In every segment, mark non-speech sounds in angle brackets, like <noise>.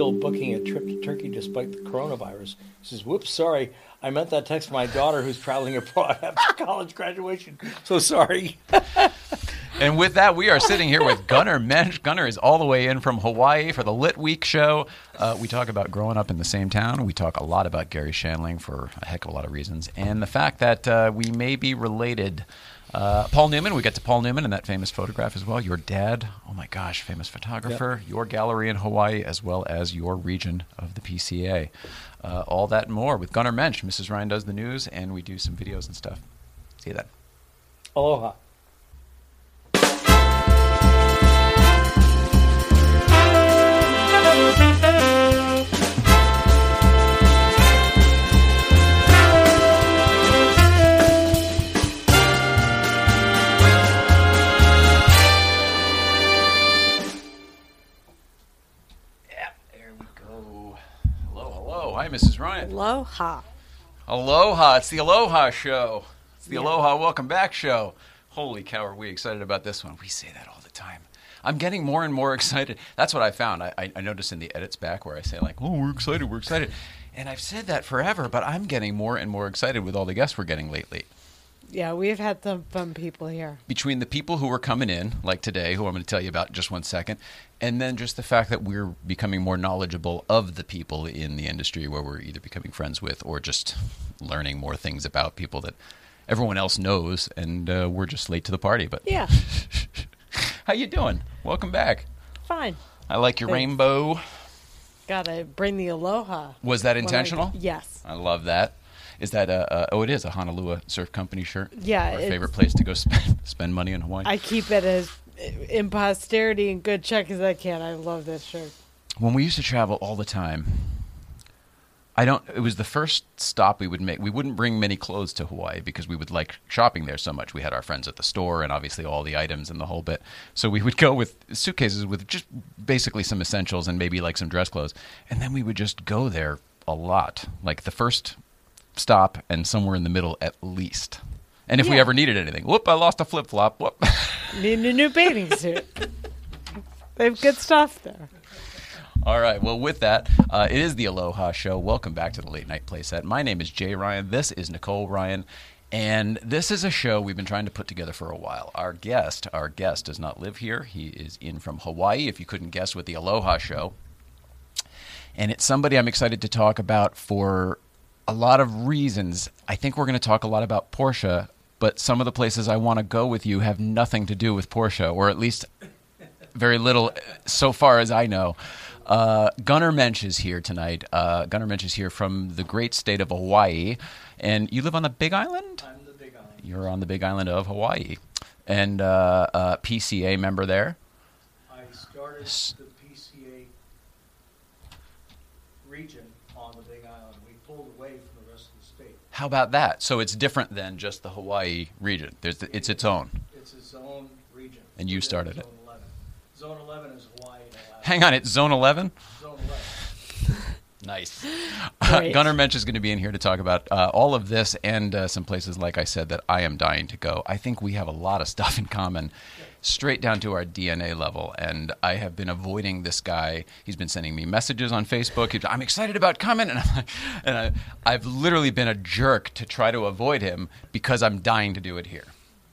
still booking a trip to Turkey despite the coronavirus. Says, "Whoops, sorry, I meant that text for my daughter who's traveling abroad <laughs> after college graduation. So sorry." <laughs> And with that, we are sitting here with Gunnar Mensch. Gunnar is all the way in from Hawaii for the Lit Week show. Uh, we talk about growing up in the same town. We talk a lot about Garry Shandling for a heck of a lot of reasons, and the fact that uh, we may be related. Uh, Paul Newman, we get to Paul Newman and that famous photograph as well. Your dad, oh my gosh, famous photographer. Your gallery in Hawaii, as well as your region of the PCA. Uh, all that and more with Gunnar Mensch. Mrs. Ryan does the news, and we do some videos and stuff. See you then. Aloha. Mrs. Ryan. Aloha. Aloha. It's the Aloha Show. It's the Yeah. Aloha Welcome Back Show. Holy cow, are we excited about this one? We say that all the time. I'm getting more and more <laughs> excited. That's what I found. I, I, I noticed in the edits back where I say, like, oh, we're excited, we're excited. And I've said that forever, but I'm getting more and more excited with all the guests we're getting lately. Yeah, we've had some fun people here. between the people who are coming in, like today, who I'm going to tell you about in just one second, and then just the fact that we're becoming more knowledgeable of the people in the industry where we're either becoming friends with or just learning more things about people that everyone else knows, and uh, we're just late to the party. But Yeah, <laughs> how you doing? Welcome back. fine. I like your Thanks. rainbow. Gotta bring the aloha. Was that when I- intentional? yes. I love that. Is that a, a oh? It is a Honolulu Surf Company shirt. Yeah, our favorite place to go spend <laughs> spend money in Hawaii. I keep it as in posterity and good check as I can. I love this shirt. when we used to travel all the time i don't it was the first stop we would make we wouldn't bring many clothes to hawaii because we would like shopping there so much we had our friends at the store and obviously all the items and the whole bit so we would go with suitcases with just basically some essentials and maybe like some dress clothes and then we would just go there a lot like the first stop and somewhere in the middle at least and if we ever needed anything whoop i lost a flip-flop whoop <laughs> Need a new bathing suit. they have good stuff there. All right. Well, with that, uh, it is the Aloha Show. Welcome back to the Late Night Playset. My name is Jay Ryan. This is Nicole Ryan. And this is a show we've been trying to put together for a while. Our guest, our guest does not live here. He is in from Hawaii, if you couldn't guess, with the Aloha Show. And it's somebody I'm excited to talk about for a lot of reasons. I think we're going to talk a lot about Porsche, but some of the places I want to go with you have nothing to do with Porsche, or at least very little so far as I know. Uh, Gunnar Mensch is here tonight. Uh, Gunnar Mensch is here from the great state of Hawaii. And you live on the Big Island? I'm the big island. You're on the Big Island of Hawaii. And uh, uh, PCA member there. I started the PCA region on the Big Island. We pulled away from the rest of the state. How about that? So it's different than just the Hawaii region. There's it's its own. It's its own region. And you Within started it. Zone 11. Zone 11 is Hawaii and Alaska. Hang on, it's Zone 11? Zone 11. <laughs> Nice. Great. Gunnar Mensch is going to be in here to talk about uh, all of this and uh, some places, like I said, that I am dying to go. I think we have a lot of stuff in common, straight down to our DNA level. And I have been avoiding this guy. He's been sending me messages on Facebook. He's, I'm excited about coming, and, I'm like, and I, I've literally been a jerk to try to avoid him because I'm dying to do it here.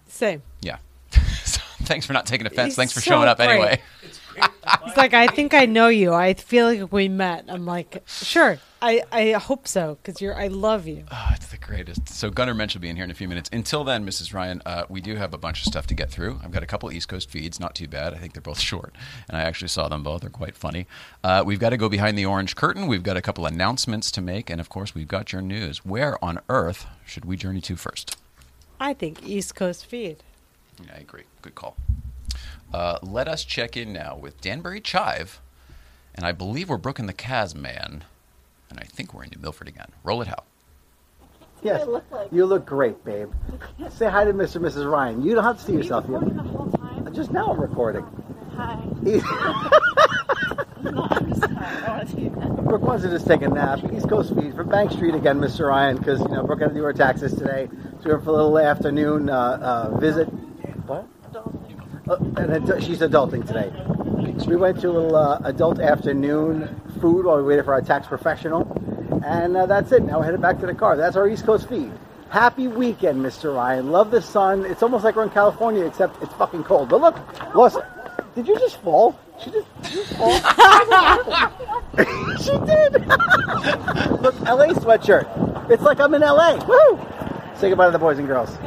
Same. Yeah. <laughs> so, thanks for not taking offense. He's thanks for so showing up great. anyway. It's It's like I think I know you. I feel like we met. I'm like, sure. I I hope so because you're. I love you. Oh, it's the greatest. So Gunnar Mensch will be in here in a few minutes. Until then, Mrs. Ryan, uh, we do have a bunch of stuff to get through. I've got a couple East Coast feeds, not too bad. I think they're both <laughs> short, and I actually saw them both. They're quite funny. Uh, we've got to go behind the orange curtain. We've got a couple announcements to make, and of course, we've got your news. Where on earth should we journey to first? I think East Coast feed. Yeah, I agree. Good call. Uh, let us check in now with Danbury Chive, and I believe we're Brooke and the Cas man, and I think we're in New Milford again. Roll it, out. Yes, look like? you look great, babe. Say hi to Mr. and Mrs. Ryan. You don't have to see Are yourself recording here. the whole time? Just now I'm recording. Hi. He- No, I'm just don't want to do that. Brooke wants to just take a nap. East Coast feed from Bank Street again, Mr. Ryan, because you know Brooke had to do her taxes today. So we went for a little afternoon uh, uh, visit. What? Uh, and she's adulting today. So we went to a little uh, adult afternoon food while we waited for our tax professional. And uh, that's it. Now we're headed back to the car. That's our East Coast feed. Happy weekend, Mr. Ryan. Love the sun. It's almost like we're in California, except it's fucking cold. But look, Los, did you just fall? She just, did you just fall? <laughs> <laughs> she did. <laughs> look, LA sweatshirt. It's like I'm in LA. Woo! Say goodbye to the boys and girls.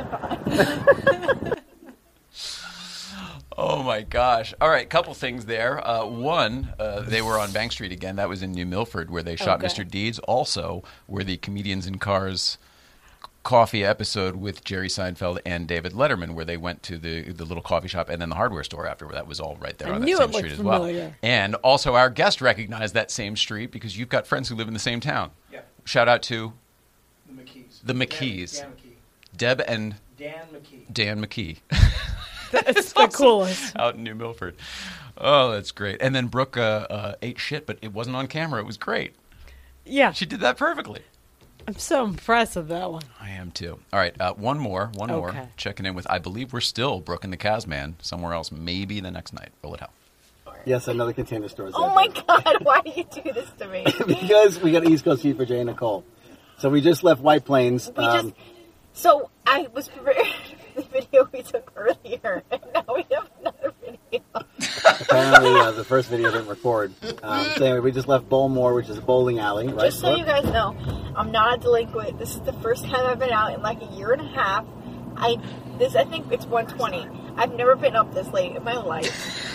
Oh my gosh! All right, couple things there. Uh, one, uh, they were on Bank Street again. That was in New Milford, where they shot Okay. Mr. Deeds. Also, where the comedians in cars coffee episode with Jerry Seinfeld and David Letterman, where they went to the the little coffee shop and then the hardware store after. That was all right there I on that same it looked street as well. And also, our guest recognized that same street because you've got friends who live in the same town. Yeah. Shout out to The McKees. The McKees. Dan, Dan McKee. Deb and Dan McKee. Dan McKee. <laughs> <laughs> It's the coolest. out in New Milford. Oh, that's great. And then Brooke uh, uh, ate shit, but it wasn't on camera. It was great. Yeah, She did that perfectly. I'm so impressed with that one. I am too. All right, uh, one more, one more. Checking in with, I believe we're still Brooke and the Casman somewhere else, maybe the next night. Roll it out. Yes, another container store. is Oh my god, why do you do this to me? <laughs> because we got East Coast feed for Jay and Nicole. So we just left White Plains. We Um, just so I was prepared <laughs> for the video we took earlier, <laughs> and now we have another video. apparently, uh, the first video didn't record. Um, so anyway, we just left Bowlmor, which is a bowling alley, right? Just so you guys know, I'm not a delinquent. This is the first time I've been out in like a year and a half. I this I think it's 120. I've never been up this late in my life.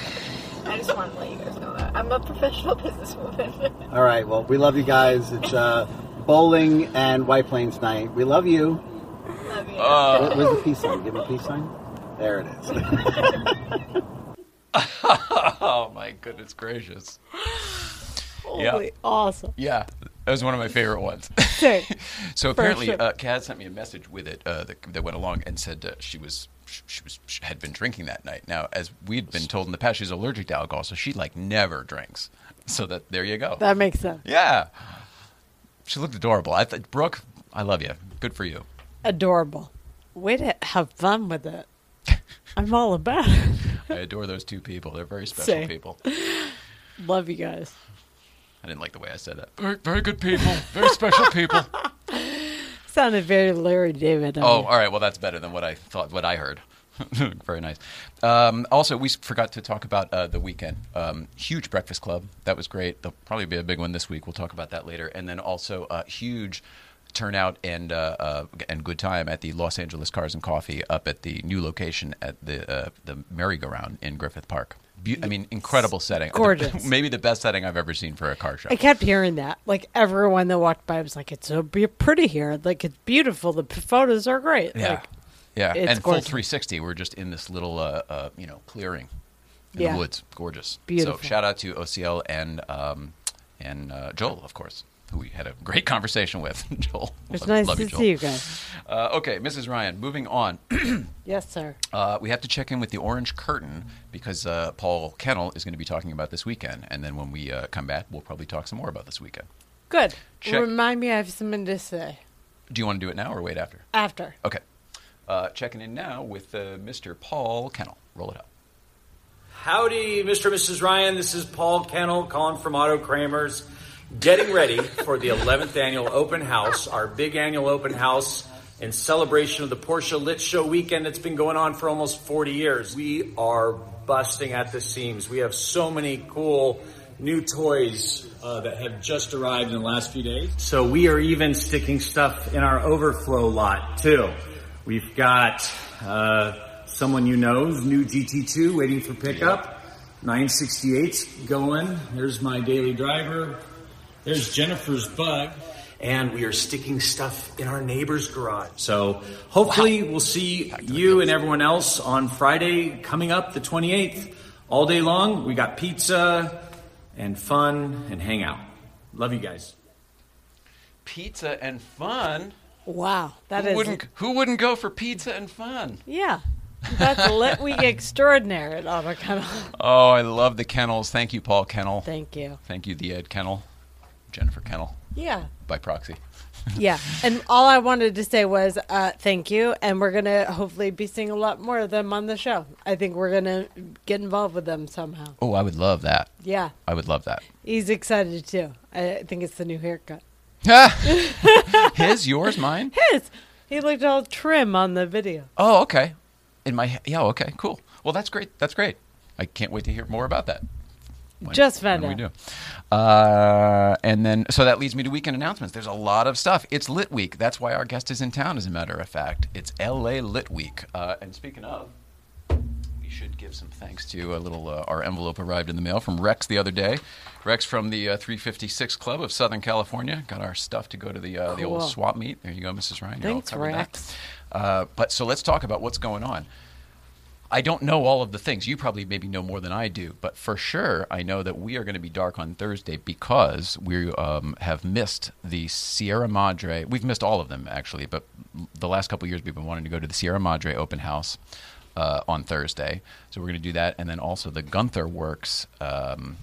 I just want to let you guys know that I'm a professional <laughs> businesswoman. All right. Well, we love you guys. It's uh, bowling and White Plains night. We love you. Love you. Uh, Where- Where's the peace sign? Give me a peace sign. There it is. <laughs> Oh, my goodness gracious. Yeah. Awesome. Yeah, that was one of my favorite ones. <laughs> Sick. <laughs> so apparently, sure. uh, Kat sent me a message with it uh, that, that went along and said uh, she was she, she was she had been drinking that night. Now, as we'd been told in the past, she's allergic to alcohol, so she like never drinks. So that there you go. That makes sense. yeah, she looked adorable. I thought Brooke, I love you. Good for you. Adorable. Way to have fun with it. <laughs> I'm all about it. I adore those two people. They're very special Same. people. <laughs> Love you guys. I didn't like the way I said that. Very, very good people. Very special people. <laughs> Sounded very Larry David. Oh, all right. Well, that's better than what I thought. What I heard. Very nice. Um, also, we forgot to talk about uh, the weekend. Um, huge Breakfast Club. That was great. There'll probably be a big one this week. We'll talk about that later. And then also a huge turnout and uh, uh, and good time at the Los Angeles Cars and Coffee up at the new location at the uh, the merry-go-round in Griffith Park. Be- I mean, incredible setting. Gorgeous. <laughs> Maybe the best setting I've ever seen for a car show. I kept hearing that. Like everyone that walked by was like, "It's so be- pretty here. Like it's beautiful. The p- photos are great." Yeah. Like, yeah, and full 360. We're just in this little, uh, uh, you know, clearing in Yeah. the woods. Gorgeous. Beautiful. So shout out to OCL and um, and uh, Joel, of course, who we had a great conversation with. <laughs> Joel, it's Love- nice love to you, Joel. see you guys. Uh, okay, Mrs. Ryan. Moving on, <clears throat> Yes, sir. uh, we have to check in with the Orange Curtain because uh, Paul Kennel is going to be talking about this weekend, and then when we uh, come back, we'll probably talk some more about this weekend. Good. Check- Remind me, I have something to say Do you want to do it now or wait after? after. Okay. Uh, checking in now with uh, Mr. Paul Kennel. Roll it up. Howdy, Mr. and Mrs. Ryan. This is Paul Kennel calling from Auto Kramers. Getting ready for the 11th annual open house, our big annual open house in celebration of the Porsche Lit Show weekend that's been going on for almost 40 years. We are busting at the seams. We have so many cool new toys uh, that have just arrived in the last few days. So we are even sticking stuff in our overflow lot too. We've got uh, someone you know's new GT2 waiting for pickup. 968's going. There's my daily driver. There's Jennifer's bug. And we are sticking stuff in our neighbor's garage. So hopefully we'll see you and everyone else on Friday coming up the 28th. All day long, we got pizza and fun and hangout. Love you guys. Pizza and fun. Wow, that who is wouldn't who wouldn't go for pizza and fun? yeah. That's a lit week <laughs> extraordinaire at Auto Kennel. Oh, I love the kennels. Thank you, Paul Kennel. Thank you. Thank you, the Ed Kennel, Jennifer Kennel Yeah. by proxy. <laughs> Yeah, and all I wanted to say was uh, thank you, and we're gonna hopefully be seeing a lot more of them on the show. I think we're gonna get involved with them somehow. Oh, I would love that. Yeah, I would love that. he's excited too. I think it's the new haircut. <laughs> His, yours, mine. <laughs> His, he looked all trim on the video. Oh, okay. In my yeah, okay, cool. Well, that's great. That's great. I can't wait to hear more about that. When- Just found out. we do. Uh, and then, so that leads me to weekend announcements. There's a lot of stuff. It's Lit Week. That's why our guest is in town. As a matter of fact, it's LA Lit Week. Uh, and speaking of, we should give some thanks to a little. Uh, our envelope arrived in the mail from Rex the other day. Rex from the uh, 356 Club of Southern California got our stuff to go to the uh, the old swap meet. There you go, Mrs. Ryan. Thanks. Rex. Uh, but so let's talk about what's going on. I don't know all of the things. You probably maybe know more than I do, but for sure, I know that we are going to be dark on Thursday because we um, have missed the Sierra Madre. We've missed all of them actually, but the last couple years we've been wanting to go to the Sierra Madre open house uh, on Thursday, so we're going to do that, and then also the Gunther Werks um,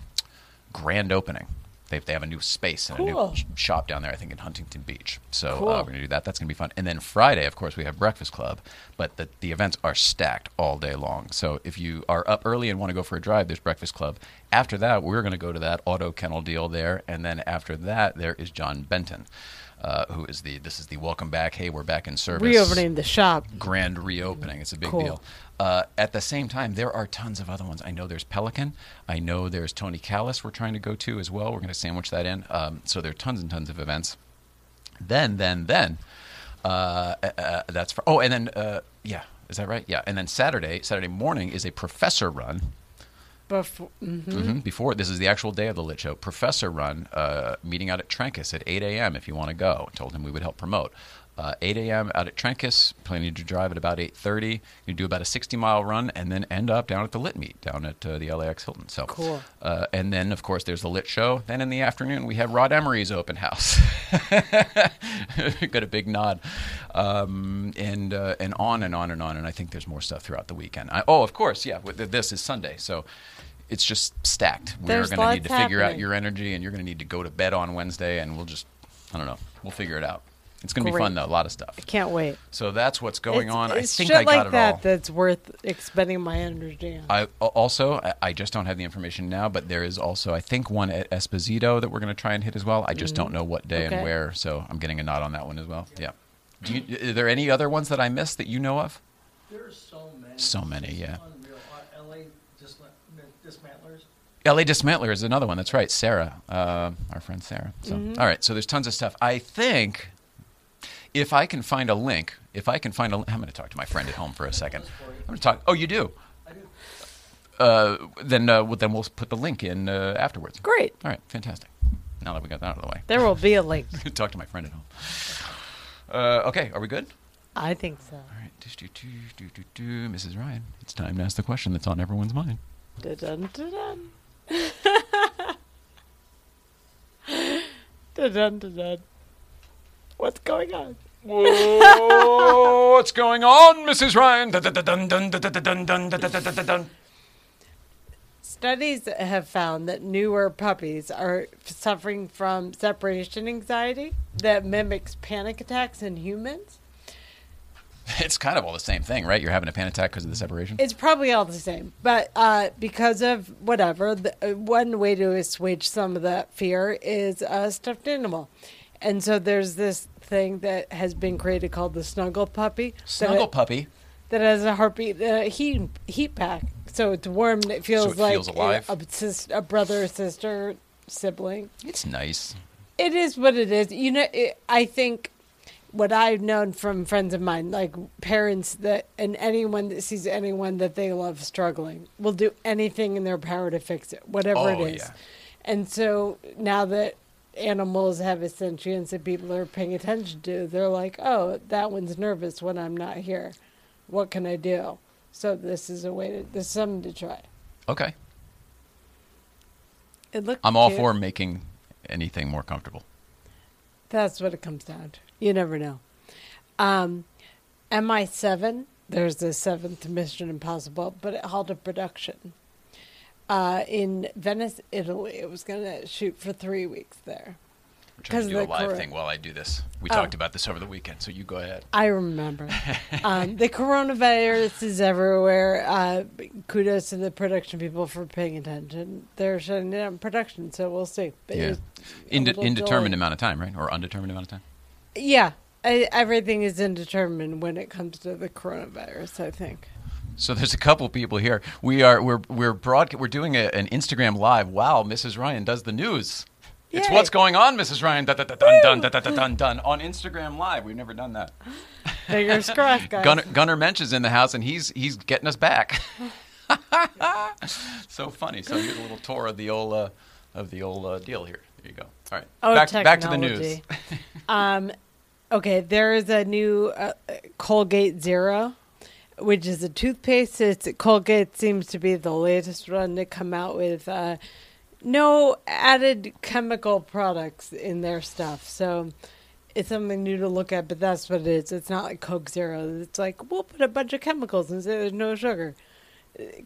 grand opening. They, they have a new space and a new sh- shop down there, I think, in Huntington Beach. So Cool. uh, we're going to do that. That's going to be fun. And then Friday, of course, we have Breakfast Club, but the, the events are stacked all day long. So if you are up early and want to go for a drive, there's Breakfast Club. After that, we're going to go to that auto kennel deal there. And then after that, there is John Benton. Uh, who is the? This is the welcome back. Hey, we're back in service Reopening the shop. grand reopening. It's a big Cool. deal. Uh, at the same time, there are tons of other ones. I know there's Pelican. I know there's Tony Callis. We're trying to go to as well. We're going to sandwich that in. Um, so there are tons and tons of events. Then, then, then, uh, uh, uh, that's for. Oh, and then, uh, yeah, is that right? Yeah, and then Saturday, Saturday morning is a professor run. Before, mm, hmm Before this is the actual day of the lit show. Professor run uh, meeting out at Trancas at 8 a.m. If you want to go, told him we would help promote. Uh, 8 a.m. out at Trancas. Planning to drive at about 8:30. You do about a 60 mile run and then end up down at the lit meet down at uh, the LAX Hilton. So Cool. Uh, and then of course there's the lit show. Then in the afternoon we have Rod Emery's open house. <laughs> Got a big nod, um, and uh, and on and on and on. And I think there's more stuff throughout the weekend. I, oh, of course, yeah. This is Sunday, so it's just stacked. We're going to need to figure out your energy, and you're going to need to go to bed on Wednesday, and we'll just, I don't know, we'll figure it out. It's going to be fun though, a lot of stuff. I can't wait. So that's what's going it's, on. It's I think shit I got like it that all. that's worth expending my energy on. I also I- I just don't have the information now, but there is also I think one at Esposito that we're going to try and hit as well. I just don't mm. know what day Okay. and where, so I'm getting a nod on that one as well. Yeah. Do you, are there any other ones that I missed that you know of? There's so many. So many, yeah. Unreal. Uh, LA disma- dismantlers. LA Dismantler is another one. That's right, Sarah, uh, our friend Sarah. So, all right, so there's tons of stuff. I think if I can find a link, if I can find a, I'm going to talk to my friend at home for a second. I'm going to talk. Oh, you do. I do. Uh, then, uh, well, then we'll put the link in uh, afterwards. Great. All right, fantastic. Now that we got that out of the way, There will be a link. <laughs> talk to my friend at home. Uh, okay, are we good? I think so. All right, do, do, do, do, do, Mrs. Ryan, it's time to ask the question that's on everyone's mind. Dun dun dun da-dun, dun. What's going on? What's going on, Mrs. Ryan? Studies have found that newer puppies are suffering from separation anxiety that mimics panic attacks in humans. <laughs> It's kind of all the same thing, right? You're having a panic attack because of the separation. It's probably all the same, but uh, because of whatever, the, uh, one way to assuage some of that fear is a stuffed animal, and so there's this thing that has been created called the snuggle puppy. that Snuggle it- puppy. that has a heartbeat uh, heat heat pack, so it's warm and it feels it like feels alive? A, sis- a brother, sister, sibling. It's nice. It is what it is. You know, it, I think what I've known from friends of mine, like parents that, and anyone that sees anyone that they love struggling, will do anything in their power to fix it, whatever Oh, it is. yeah. And so now that animals have a sentience that people are paying attention to, they're like, oh, that one's nervous when I'm not here. What can I do? So this is a way to, this is something to try. Okay. It looked I'm all cute. for making anything more comfortable. That's what it comes down to. You never know. Um, MI7, there's the seventh Mission Impossible, but it halted production. Uh, in Venice, Italy, it was going to shoot for three weeks there. We're trying to do a live cor- thing while I do this. We Oh. talked about this over the weekend, so you go ahead. I remember. <laughs> um, the coronavirus is everywhere. Uh, kudos to the production people for paying attention. They're shutting down production, so we'll see. But Yeah. Inde- indeterminate delayed. amount of time, right? Or undetermined amount of time. Yeah, I, everything is indeterminate when it comes to the coronavirus. I think. So there's a couple people here. We are we're we're broad we're doing a, an Instagram live. Wow, Mrs. Ryan does the news. Yay. It's what's going on, Mrs. Ryan. Dun, dun, dun, dun, dun, dun, dun, dun, on Instagram live. We've never done that. Fingers <laughs> crossed, guys. Gunnar, Gunnar is in the house, and he's he's getting us back. <laughs> so funny. So here's a little tour of the old uh, of the old uh, deal here. There you go. All right. Oh, back, back to the news. <laughs> um, okay, there is a new uh, Colgate Zero, which is a toothpaste. It's Colgate seems to be the latest one to come out with uh, no added chemical products in their stuff. So it's something new to look at, but that's what it is. It's not like Coke Zero. It's like we'll put a bunch of chemicals and say there's no sugar.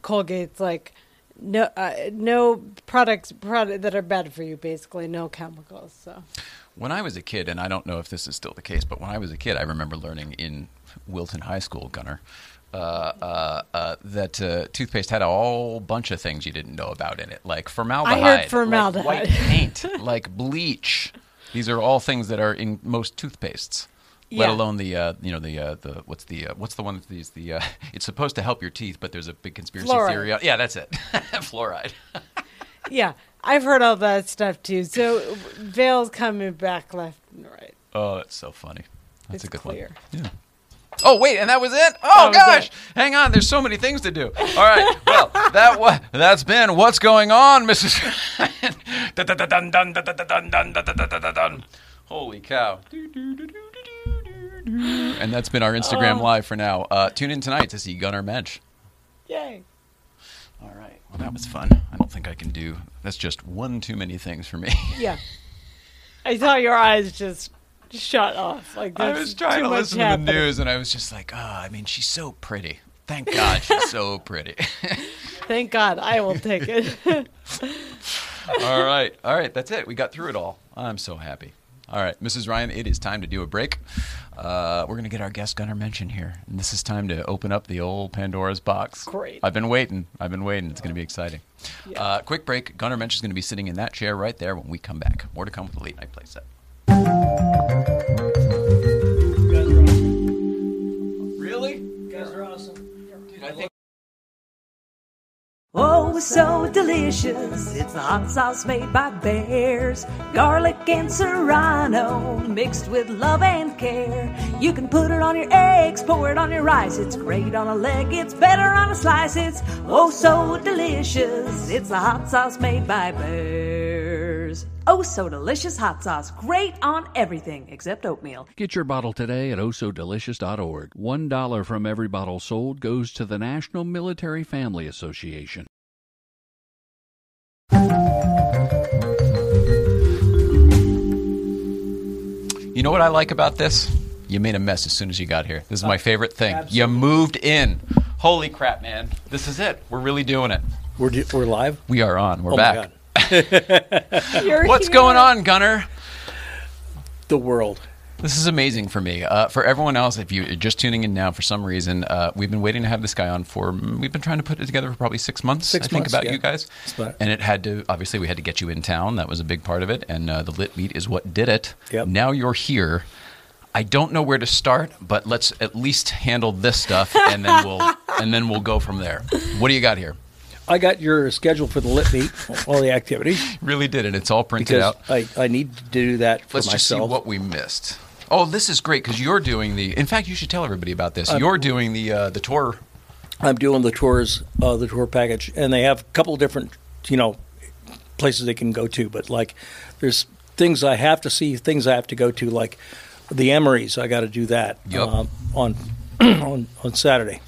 Colgate's like no uh, no products product that are bad for you basically no chemicals so When I was a kid, and I don't know if this is still the case, but when I was a kid, I remember learning in Wilton High School, Gunnar, uh, uh, uh, that uh, toothpaste had a whole bunch of things you didn't know about in it, like formaldehyde, formaldehyde. like white paint, <laughs> like bleach. These are all things that are in most toothpastes. Let Yeah. alone the uh, you know the uh, the what's the uh, what's the one that these the uh, <laughs> it's supposed to help your teeth, but there's a big conspiracy Fluoride. theory. on- Yeah, that's it, <laughs> fluoride yeah, I've heard all that stuff too. So Vale's coming back left and right. Oh, that's so funny. That's it's a good clear. one. Yeah. Oh wait, and that was it. Oh was gosh, it. hang on. There's so many things to do. All right, well that wa- that's been what's going on, Mrs. Holy cow. And that's been our Instagram live for now. Uh, tune in tonight to see Gunnar Mensch. Yay! All right. That was fun. I don't think I can do. That's just one too many things for me. <laughs> yeah i saw your eyes just shut off like I was trying to listen to the news, and I was just like, oh, I mean, she's so pretty. Thank God she's so <laughs> pretty. <laughs> thank god i will take it all right, all right, that's it. We got through it all. I'm so happy. All right, Mrs. Ryan, it is time to do a break. Uh, we're going to get our guest Gunnar Mensch here, and this is time to open up the old Pandora's box. Great. I've been waiting. I've been waiting. It's going to be exciting. Yeah. Uh, quick break. Gunnar Mensch is going to be sitting in that chair right there when we come back. More to come with the late night playset. Oh, so delicious. It's the hot sauce made by bears. Garlic and serrano mixed with love and care. You can put it on your eggs, pour it on your rice. It's great on a leg, it's better on a slice. It's oh, so delicious. It's the hot sauce made by bears. Oh, so delicious hot sauce. Great on everything except oatmeal. Get your bottle today at oh osodelicious.org. One dollar from every bottle sold goes to the National Military Family Association. Know what I like about this? You made a mess as soon as you got here. This is my favorite thing. You moved in. Holy crap, man. This is it. We're really doing it. We're, do- we're live? We are on. We're oh back. my God. <laughs> You're What's here. going on, Gunnar? The world. This is amazing for me. Uh, for everyone else, if you're just tuning in now for some reason, uh, we've been waiting to have this guy on for, mm, we've been trying to put it together for probably six months, Six I think, months, about yeah. you guys. And it had to, obviously, we had to get you in town. That was a big part of it. And uh, the lit meet is what did it. Yep. Now you're here. I don't know where to start, but let's at least handle this stuff, and then we'll <laughs> and then we'll go from there. What do you got here? I got your schedule for the lit meet, all the activities, <laughs> Really did it. It's all printed because out. I, I need to do that for Let's just see what we missed. Oh, this is great because you're doing the. In fact, you should tell everybody about this. Uh, you're doing the uh, the tour. I'm doing the tours, uh, the tour package, and they have a couple different, you know, places they can go to. But like, there's things I have to see, things I have to go to, like the Emery's. I got to do that Yep. um, on <clears throat> on on Saturday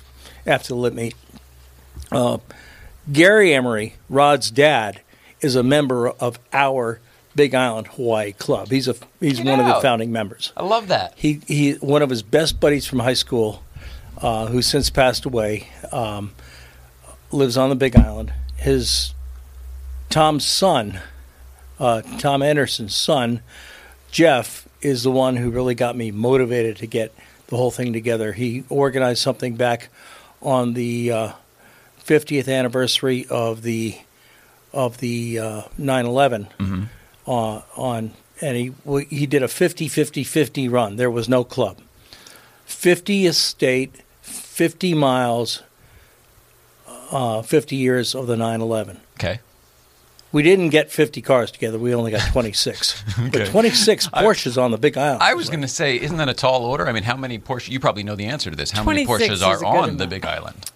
after the lit meet. Uh, Gary Emery, Rod's dad, is a member of our Big Island Hawaii Club. He's a he's Get one of the founding members. I love that. He he one of his best buddies from high school, uh, who's since passed away, um, lives on the Big Island. His Tom's son, uh, Tom Anderson's son, Jeff is the one who really got me motivated to get the whole thing together. He organized something back on the uh, 50th anniversary of the of the uh, 9/11 uh, on, and he he did a 50 50 50 run. There was no club. 50 estate, 50 miles, uh, 50 years of the 9/11. Okay. We didn't get 50 cars together. We only got <laughs> 26. But 26 Porsches on the Big Island. I was going to say, isn't that a tall order? I mean, how many Porsches? You probably know the answer to this. How many Porsches are a good on the. Big Island?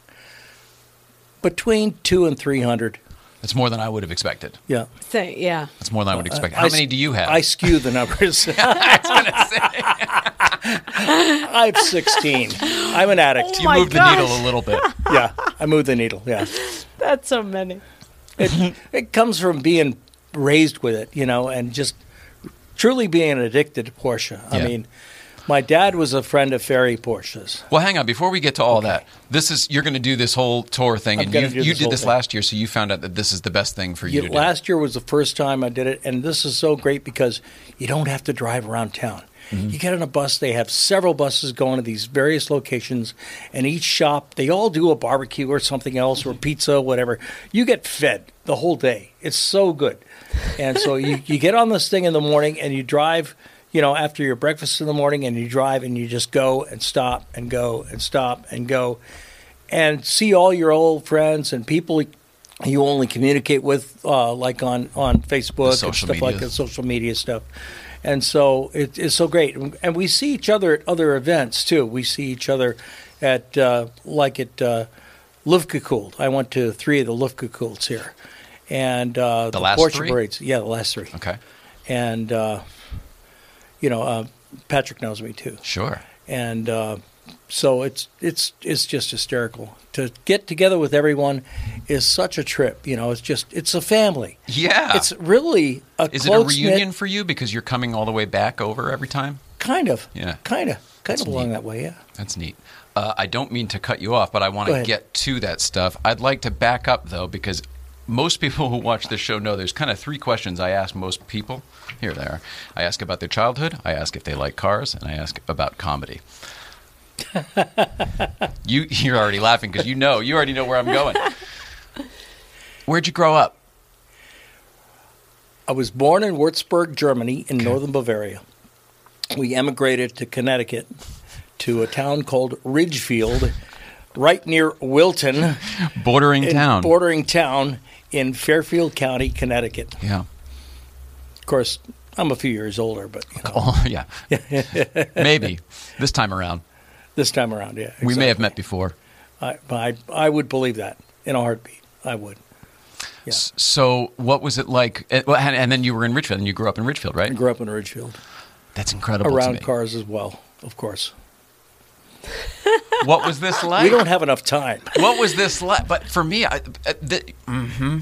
between two and 300. That's more than I would have expected. Yeah. Say, yeah. That's more than I would uh, expect. I How s- many do you have? I skew the numbers. <laughs> <laughs> I have 16. I'm an addict. you oh my moved the needle a little bit. <laughs> Yeah, I move the needle. Yeah. That's so many. It, it comes from being raised with it, you know, and just truly being addicted to Porsche. I Yeah. mean, my dad was a friend of Ferry Porsches. Well, hang on. Before we get to all that, this is you're going to do this whole tour thing, I'm and you you this did this thing. last year, so you found out that this is the best thing for you Yeah, to do. last year was the first time I did it, and this is so great because you don't have to drive around town. Mm-hmm. You get on a bus. They have several buses going to these various locations, and each shop they all do a barbecue or something else or pizza, whatever. You get fed the whole day. It's so good, and so you you get on this thing in the morning and you drive. You know, after your breakfast in the morning, and you drive and you just go and stop and go and stop and go, and see all your old friends and people you only communicate with, uh, like on on Facebook and stuff like media. that, social media stuff. And so it, it's so great, and we see each other at other events too. We see each other at uh, like at uh, Luftgekühlt. I went to three of the Luftgekühlts here, and uh, the, last Porsche three? parades. Yeah, the last three. Okay, And uh, you know, uh, Patrick knows me too sure. and uh, so it's it's it's just hysterical to get together with everyone is such a trip you know it's just it's a family Yeah. it's really a is it a reunion for you because you're coming all the way back over every time? kind of Yeah. kind of kind That's of along neat. that way yeah That's neat. Uh, I don't mean to cut you off, but I want to get to that stuff. I'd like to back up though, because most people <laughs> who watch this show know there's kind of three questions I ask most people. Here they are. I ask about their childhood. I ask if they like cars, and I ask about comedy. <laughs> you you're already laughing because you know you already know where I'm going. <laughs> Where'd you grow up? I was born in Würzburg Germany in northern Bavaria we emigrated to Connecticut to a town called Ridgefield right near Wilton Bordering town. bordering town in Fairfield County Connecticut yeah. of course I'm a few years older but you know, Oh <laughs> yeah. <laughs> Maybe this time around. this time around yeah We may have met before. I, I, I would believe that in a heartbeat. I would. Yeah. So, what was it like? Eh, and, and- then you were in Richfield, and you grew up in Richfield, right? I grew up in Ridgefield, That's incredible. to around cars as well, of course. <laughs> What was this like? We don't have enough time. what was this like? But for me, I, uh, the, hmm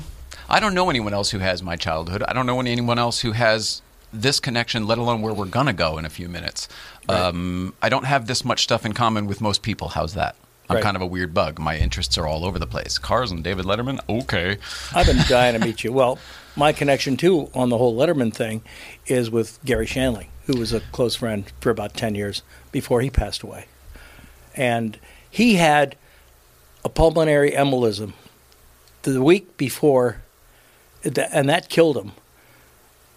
I don't know anyone else who has my childhood. I don't know anyone else who has this connection, let alone where we're gonna go in a few minutes. Um, I don't have this much stuff in common with most people. How's that? I'm Right. kind of a weird bug. My interests are all over the place. Cars and David Letterman, okay. I've been <laughs> dying to meet you. Well, my connection too on the whole Letterman thing is with Garry Shandling, who was a close friend for about 10 years before he passed away. And he had a pulmonary embolism the week before, and that killed him.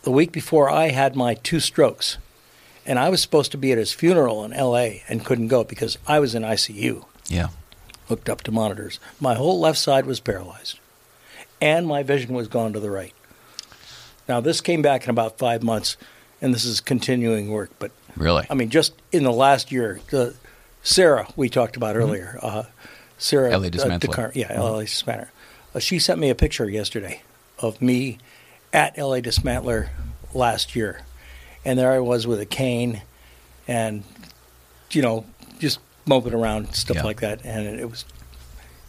The week before I had my two strokes. And I was supposed to be at his funeral in LA and couldn't go because I was in ICU Yeah. hooked up to monitors. My whole left side was paralyzed, and my vision was gone to the right. Now, this came back in about five months, and this is continuing work. But Really? I mean, just in the last year, the Sarah we talked about earlier, uh, Sarah uh, Dismantler. Descar- yeah, L.A. Dismantler. Uh, she sent me a picture yesterday of me at L.A. Dismantler last year, and there I was with a cane, and you know, just moping around stuff Yeah. like that, and it was.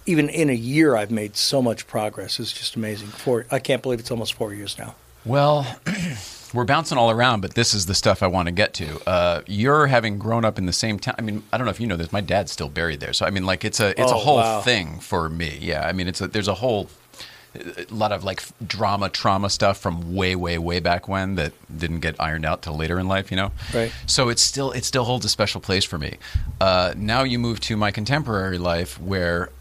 Even in a year, I've made so much progress. It's just amazing. Four, I can't believe it's almost four years now. Well, we're bouncing all around, but this is the stuff I want to get to. Uh, you're having grown up in the same town. I mean, I don't know if you know this. My dad's still buried there, so I mean, like it's a it's a Oh, whole wow. thing for me. Yeah, I mean, it's a, there's a whole a lot of like drama, trauma stuff from way, way, way back when that didn't get ironed out till later in life. You know, Right. So it's still it still holds a special place for me. Uh, now you move to my contemporary life where. <clears throat>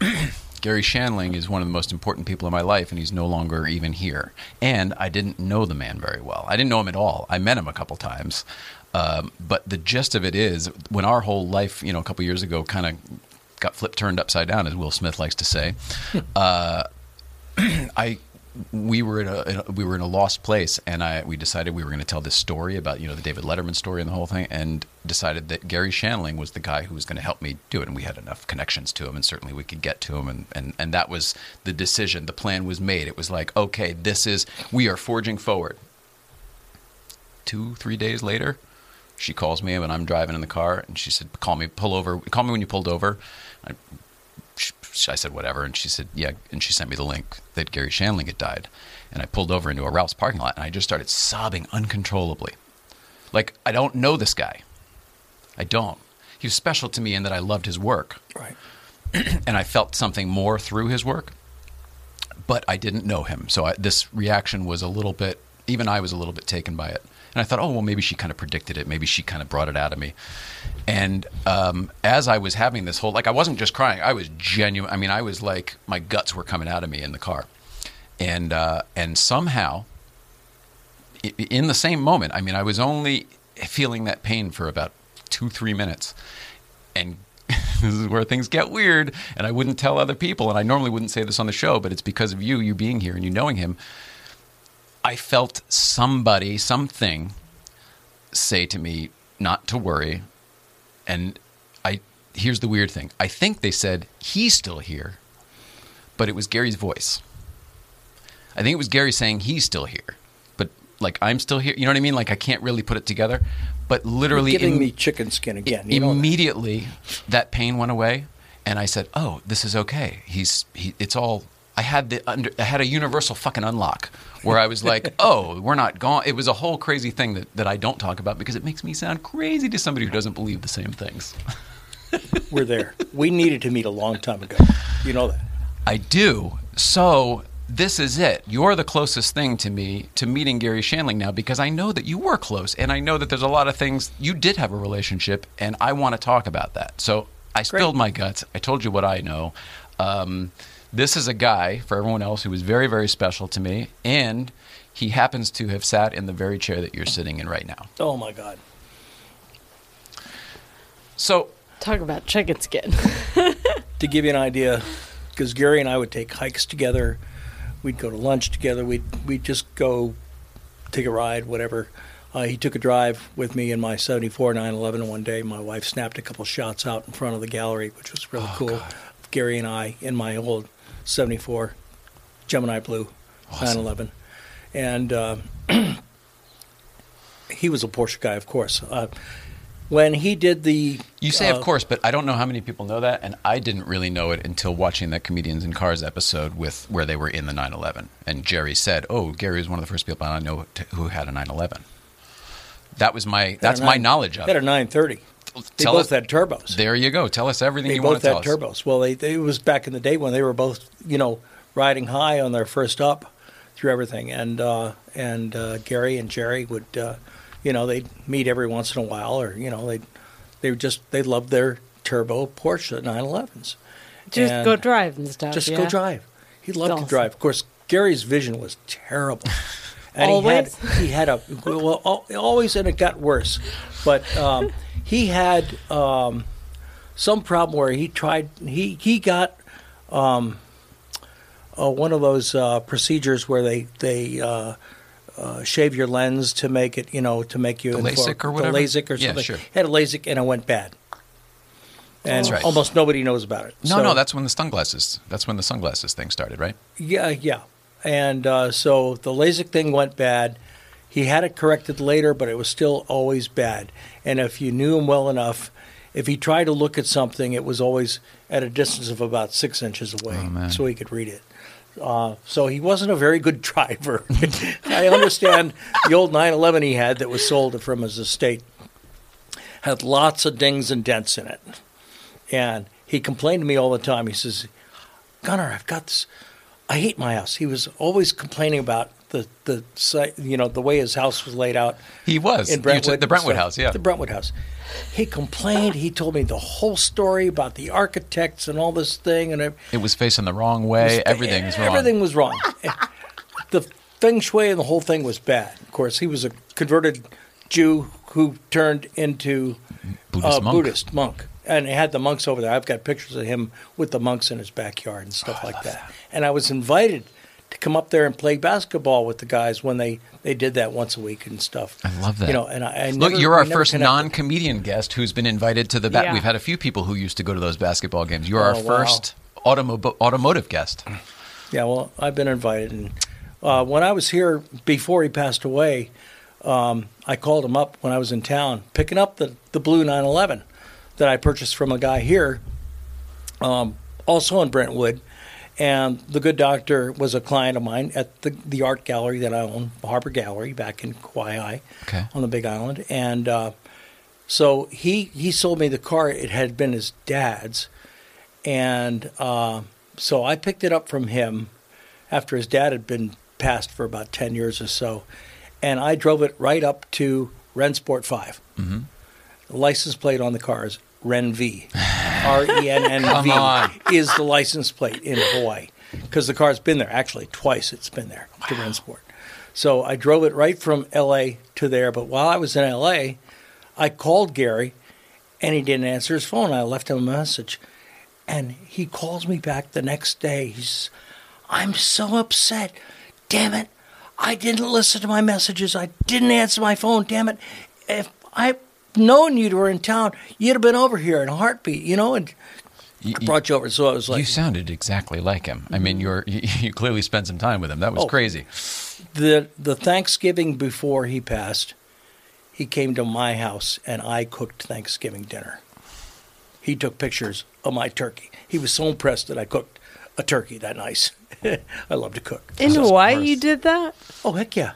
Garry Shandling is one of the most important people in my life, and he's no longer even here. And I didn't know the man very well. I didn't know him at all. I met him a couple times. Um, but the gist of it is, when our whole life, you know, a couple years ago, kind of got flipped turned upside down, as Will Smith likes to say, uh, <clears throat> I we were in a, in a we were in a lost place, and I we decided we were going to tell this story about you know the David Letterman story and the whole thing, and decided that Garry Shandling was the guy who was going to help me do it, and we had enough connections to him, and certainly we could get to him, and and and that was the decision. The plan was made. It was like, okay, this is we are forging forward. Two three days later, she calls me when I'm driving in the car, and she said, "Call me, pull over. Call me when you pulled over." I, I said, "Whatever," and she said, "Yeah," and she sent me the link that Garry Shandling had died, and I pulled over into a Ralph's parking lot, and I just started sobbing uncontrollably, like I don't know this guy, I don't. He was special to me in that I loved his work, Right. <clears throat> and I felt something more through his work, but I didn't know him. So I, this reaction was a little bit, even I was a little bit taken by it. And I thought, oh, well, maybe she kind of predicted it. Maybe she kind of brought it out of me. And um, as I was having this whole, like, I wasn't just crying, I was genuine. I mean, I was like, my guts were coming out of me in the car. And, uh, and somehow, in the same moment, I mean, I was only feeling that pain for about two, three minutes. And <laughs> this is where things get weird. And I wouldn't tell other people. And I normally wouldn't say this on the show, but it's because of you, you being here and you knowing him. I felt somebody, something say to me not to worry. And I, here's the weird thing I think they said, he's still here, but it was Gary's voice. I think it was Gary saying he's still here, but like I'm still here. You know what I mean? Like I can't really put it together. But literally, You're giving in- me chicken skin again. You know that. immediately that pain went away, and I said, "Oh, this is okay. He's he. It's all." I had the under, I had a universal fucking unlock where I was like, <laughs> "Oh, we're not gone." It was a whole crazy thing that, that I don't talk about because it makes me sound crazy to somebody who doesn't believe the same things. <laughs> We're there. We needed to meet a long time ago. You know that. I do. So this is it. You're the closest thing to me to meeting Garry Shandling now because I know that you were close and I know that there's a lot of things you did have a relationship and I want to talk about that. So I spilled my guts. I told you what I know. Um, this is a guy for everyone else who was very, very special to me and he happens to have sat in the very chair that you're sitting in right now. Oh my God. So Talk about chicken skin. <laughs> to give you an idea, because Gary and I would take hikes together, we'd go to lunch together, we'd we'd just go take a ride, whatever. Uh, he took a drive with me in my 74 911 one day. My wife snapped a couple shots out in front of the gallery, which was really Oh, cool. God. Gary and I in my old 74 Gemini Blue 911. And uh, <clears throat> he was a Porsche guy, of course. Uh, when he did the. You say, uh, of course, but I don't know how many people know that, and I didn't really know it until watching that comedians in cars episode with where they were in the 911, and Jerry said, "Oh, Gary was one of the first people I know to, who had a 911." That was my that's my knowledge of They had a 930. They both us- had turbos. There you go. Tell us everything They you want both to had tell us. turbos. Well, they, they it was back in the day when they were both, you know, riding high on their first up through everything. And uh, and uh, Gary and Jerry would, uh, you know, they'd meet every once in a while, or you know, they they would just they loved their turbo Porsche 911s. Just And go drive and stuff. Just yeah? go drive. He loved Awesome. to drive. Of course, Gary's vision was terrible. And Always? he had he had a well always and it got worse, but um, he had um, some problem where he tried he he got um, uh, one of those uh, procedures where they they uh, uh, shave your lens to make it you know to make you The for- LASIK or the whatever? LASIK or something. Yeah, sure. Had a LASIK and it went bad, and That's right. almost nobody knows about it. No, So- no, that's when the sunglasses. That's when the sunglasses thing started, right? yeah, yeah. And uh, so the LASIK thing went bad. He had it corrected later, but it was still always bad. And if you knew him well enough, if he tried to look at something, it was always at a distance of about six inches away, Oh, so he could read it. Uh, so he wasn't a very good <laughs> driver. <laughs> I understand the old 911 he had that was sold from his estate had lots of dings and dents in it. And he complained to me all the time. He says, Gunnar, I've got this I hate my house. He was always complaining about the the site, you know, the way his house was laid out. He was. in Brentwood, the Brentwood stuff. house, yeah. the Brentwood house. He complained. He told me the whole story about the architects and all this thing, and it, It was facing the wrong way. Everything was wrong. Everything was wrong. <laughs> the feng shui and the whole thing was bad. Of course, he was a converted Jew who turned into Buddhist a monk. Buddhist monk. And he had the monks over there. I've got pictures of him with the monks in his backyard and stuff Oh, like that. And I was invited to come up there and play basketball with the guys when they, they did that once a week and stuff. I love that. You know, and I, I Look, never- you're our first connected. non-comedian guest who's been invited to the. Ba- Yeah. We've had a few people who used to go to those basketball games. You're our Oh, wow. first automo- automotive guest. Yeah, well, I've been invited, and uh, when I was here before he passed away, um, I called him up when I was in town, picking up the the blue 911 that I purchased from a guy here, um, also in Brentwood, and the good doctor was a client of mine at the the art gallery that I own, the Harbor Gallery, back in Kawaihae, Okay. on the Big Island, and uh, so he he sold me the car. It had been his dad's, and uh, so I picked it up from him after his dad had been passed for about 10 years or so. And I drove it right up to Rennsport 5. Mm-hmm. The license plate on the car is Renn V. <sighs> R E N N Come on. V is the license plate in Hawaii. Because the car's been there. Actually, twice it's been there to Rennsport. So I drove it right from LA to there. But while I was in LA, I called Garry and he didn't answer his phone. I left him a message. And he calls me back the next day. He's, I'm so upset. Damn it. I didn't listen to my messages. I didn't answer my phone. Damn it. If I'd known you were in town, you'd have been over here in a heartbeat, you know, and You, I brought you over. So I was like, you sounded exactly like him. I mean, you're <laughs> you, you clearly spent some time with him. That was Oh. crazy. the the Thanksgiving before he passed, he came to my house and I cooked Thanksgiving dinner. He took pictures of my turkey. He was so impressed that I cooked a turkey that nice. <laughs> I love to cook. In So- Hawaii, you did that? Oh heck yeah!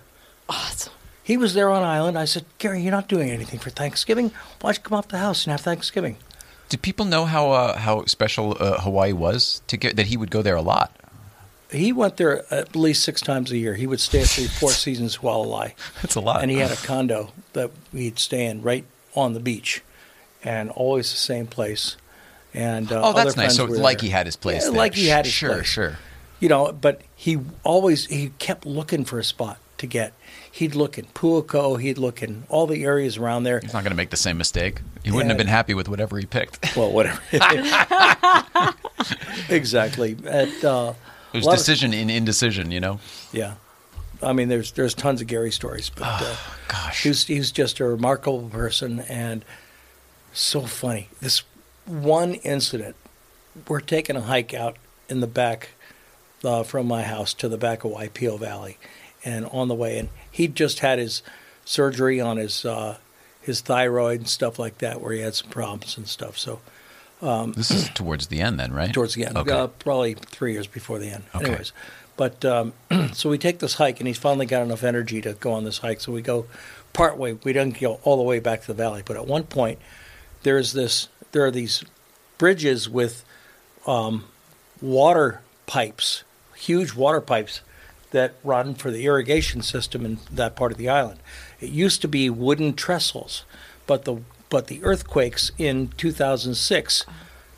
Awesome. He was there on island. I said, Garry, you're not doing anything for Thanksgiving. Why don't you come up to the house and have Thanksgiving? Did people know how uh, how special uh, Hawaii was to get that he would go there a lot? He went there at least six times a year. He would stay at the Four <laughs> Seasons Hualalai. That's a lot. and he had a condo that he'd stay in right on the beach, and always the same place. And uh, oh, that's nice. So like there. he had his place. Yeah, there. like he had his sure, place. Sure. you know. But he always he kept looking for a spot to get. He'd look in Puako. He'd look in all the areas around there. He's not going to make the same mistake. He wouldn't Yeah. have been happy with whatever he picked. <laughs> Well, whatever. <laughs> exactly. At, uh, There's lot of- decision in indecision, you know. yeah. I mean, there's there's tons of Garry stories, but uh, Gosh. He's he's just a remarkable person and so funny. This one incident, we're taking a hike out in the back uh, from my house to the back of Waipio Valley, and on the way, and he'd just had his surgery on his uh, his thyroid and stuff like that, where he had some problems and stuff. So This is towards the end, then, right? towards the end, Okay. uh, probably three years before the end. Okay. Anyways, but um, <clears throat> so we take this hike, and he's finally got enough energy to go on this hike. So we go part way. We don't go all the way back to the valley, but at one point, there's this. There are these bridges with um, water pipes, huge water pipes that run for the irrigation system in that part of the island. It used to be wooden trestles, but the but the earthquakes in 2006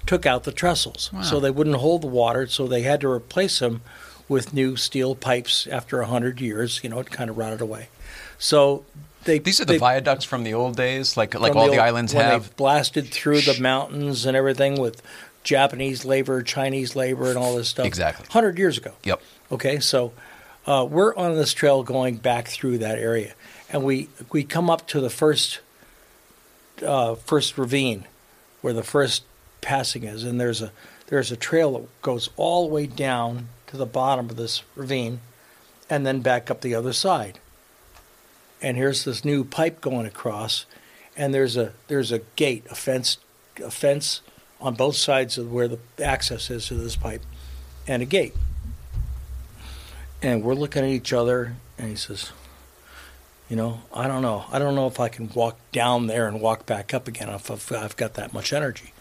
took out the trestles, so they wouldn't hold the water. So they had to replace them with new steel pipes after hundred years. You know, it kind of rotted away. So they These are the they, viaducts from the old days, like like all the, old- islands when have. They blasted through the mountains and everything with Japanese labor, Chinese labor, and all this stuff. Exactly. Hundred years ago. Yep. Okay, so uh, we're on this trail going back through that area, and we we come up to the first uh, first ravine, where the first passing is, and there's a there's a trail that goes all the way down to the bottom of this ravine, and then back up the other side. And here's this new pipe going across, and there's a there's a gate, a fence, a fence on both sides of where the access is to this pipe, and a gate. And we're looking at each other, and he says, "You know, I don't know. I don't know if I can walk down there and walk back up again if I've, got that much energy."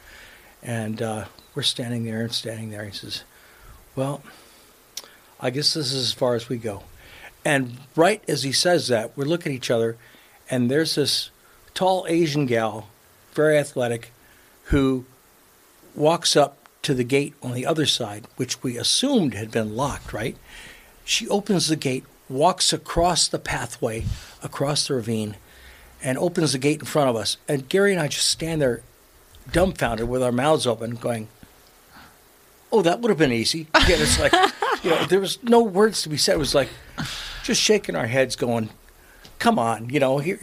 And uh, we're standing there and standing there. He says, "Well, I guess this is as far as we go. And right as he says that, we look at each other, and there's this tall Asian gal, very athletic, who walks up to the gate on the other side, which we assumed had been locked, right? She opens the gate, walks across the pathway, across the ravine, and opens the gate in front of us. And Garry and I just stand there dumbfounded with our mouths open, going, Oh, that would have been easy. Again, it's like, you know, there was no words to be said. It was like just shaking our heads, going, Come on, you know, here.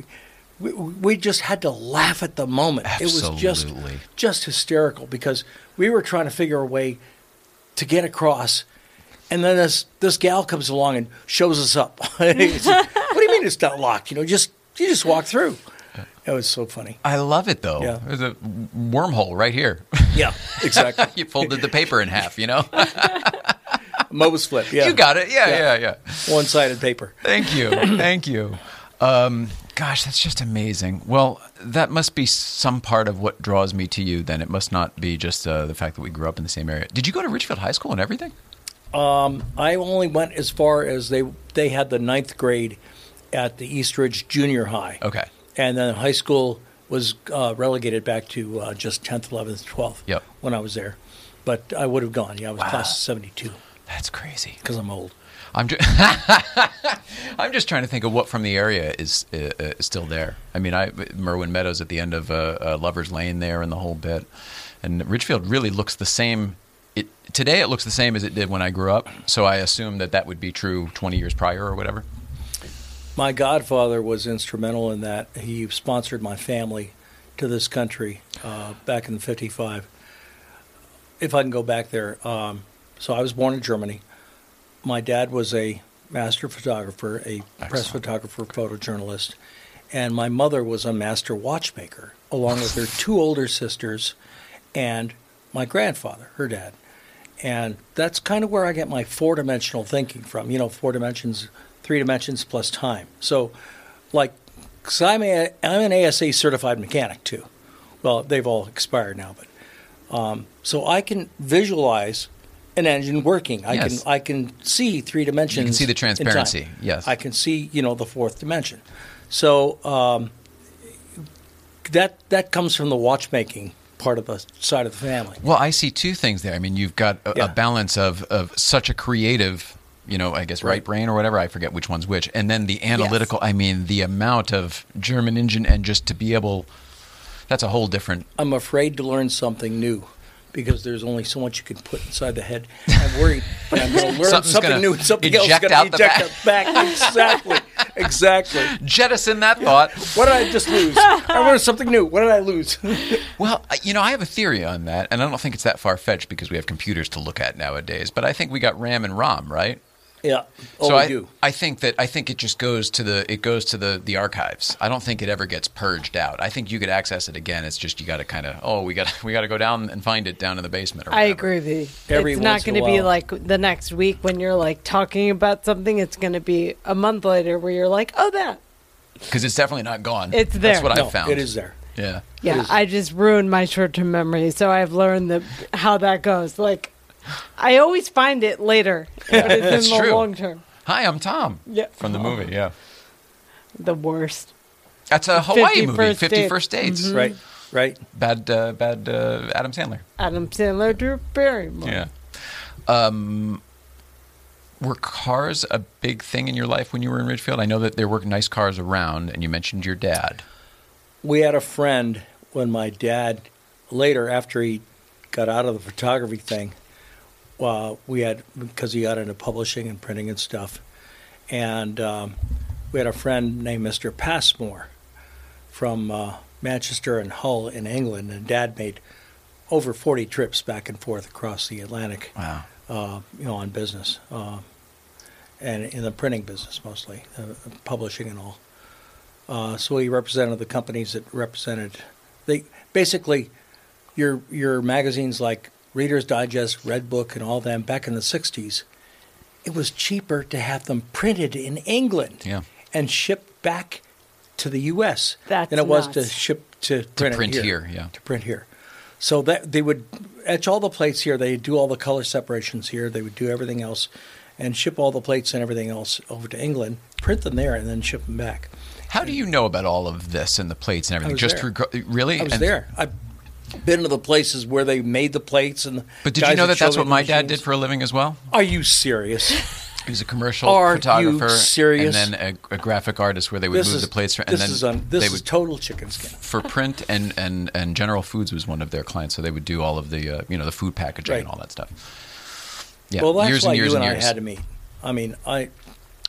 We, we just had to laugh at the moment. It was just Absolutely. just hysterical because we were trying to figure a way to get across, and then this this gal comes along and shows us up. <laughs> What do you mean it's not locked? You know, just you just walk through. It was so funny. I love it though. Yeah. There's a wormhole right here. Yeah, exactly. <laughs> you folded the paper in half, you know? <laughs> Möbius strip. Yeah, You got it. Yeah, Yeah. yeah, yeah. one sided paper. Thank you. <coughs> Thank you. Um, gosh, that's just amazing. Well, that must be some part of what draws me to you. Then it must not be just uh, the fact that we grew up in the same area. Did you go to Ridgefield High School and everything? I only went as far as they they had the ninth grade at the Eastridge Junior High. Okay. and then high school was uh, relegated back to uh, just 10th, 11th, 12th Yep. when I was there. But I would have gone. Yeah, I was class of 72 That's crazy. because I'm old. I'm just, <laughs> I'm just trying to think of what from the area is uh, uh, still there. I mean, I Merwin Meadows at the end of uh, uh, Lovers Lane there and the whole bit, and Ridgefield really looks the same. It, today it looks the same as it did when I grew up. So I assume that that would be true 20 years prior or whatever. My godfather was instrumental in that. He sponsored my family to this country uh, back in '55. If I can go back there, um, so I was born in Germany. My dad was a master photographer, a press photographer, photojournalist, and my mother was a master watchmaker, along with her two older sisters and my grandfather, her dad. And that's kind of where I get my four dimensional thinking from. You know, four dimensions, three dimensions plus time. So, like, because I'm, a, I'm an ASA certified mechanic too. Well, they've all expired now, but um, so I can visualize an engine working. I Yes. can I can see three dimensions. You can see the transparency, yes. I can see you know the fourth dimension. So um, that that comes from the watchmaking part of the side of the family. Well, I see two things there. I mean, you've got a, a balance of, of such a creative, you know, I guess right. Right. brain or whatever. I forget which one's which. And then the analytical, I mean, the amount of German engine and just to be able, that's a whole different. I'm afraid to learn something new because there's only so much you can put inside the head. I'm worried that I'm going to learn something new and something else is going out to eject it back. Exactly. <laughs> Exactly. Jettison that thought. What did I just lose? I learned something new. What did I lose? <laughs> Well, you know, I have a theory on that, and I don't think it's that far fetched because we have computers to look at nowadays. But I think we got RAM and ROM, right? Yeah. Oh, so I, do. I think that I think it just goes to the it goes to the the archives. I don't think it ever gets purged out. I think you could access it again. It's just you got to kind of oh we got <laughs> we got to go down and find it down in the basement. Or I agree with you. Every it's not going to be like the next week when you're like talking about something. It's going to be a month later where you're like, oh, that. because it's definitely not gone. It's there. That's what no, I found. it is there. Yeah. Yeah, I just ruined my short term memory. So I've learned the, how that goes. Like, I always find it later, <laughs> but it's in the true. long term. Hi, I'm Tom. Yeah. From the movie. Yeah. The worst. That's a Hawaii 50 movie. First Fifty Dates. First Dates. Right. Right. Bad. Uh, bad. Uh, Adam Sandler. Adam Sandler, Drew Barrymore. Yeah. Um, were cars a big thing in your life when you were in Ridgefield? I know that there were nice cars around, and you mentioned your dad. We had a friend when my dad, later after he got out of the photography thing, uh, we had because he got into publishing and printing and stuff, and um, we had a friend named Mr. Passmore from uh, Manchester and Hull in England, and Dad made over 40 trips back and forth across the Atlantic, Wow. uh, you know, on business, uh, and in the printing business mostly, uh, publishing and all. Uh, so he represented the companies that represented. They basically your your magazines like Reader's Digest, Red Book, and all them back in the '60s. It was cheaper to have them printed in England Yeah. and shipped back to the U.S. That's than it was to ship to print, it print here, here, yeah. to print here. So that they would etch all the plates here. They do all the color separations here. They would do everything else, and ship all the plates and everything else over to England, print them there, and then ship them back. How do you know about all of this and the plates and everything? was Just there. through really? I was And- there. I've been to the places where they made the plates, and But did you know that that's what my the dad did for a living as well? Are you serious? <laughs> He was a commercial Are you photographer, serious? and then a, a graphic artist where they would this move is the plates, and this then is un, this they is would total chicken skin. for print and, and, and General Foods was one of their clients, so they would do all of the uh, you know the food packaging Right. and all that stuff. Yeah, well, that's years why and years you and and years. I had to meet. I mean, I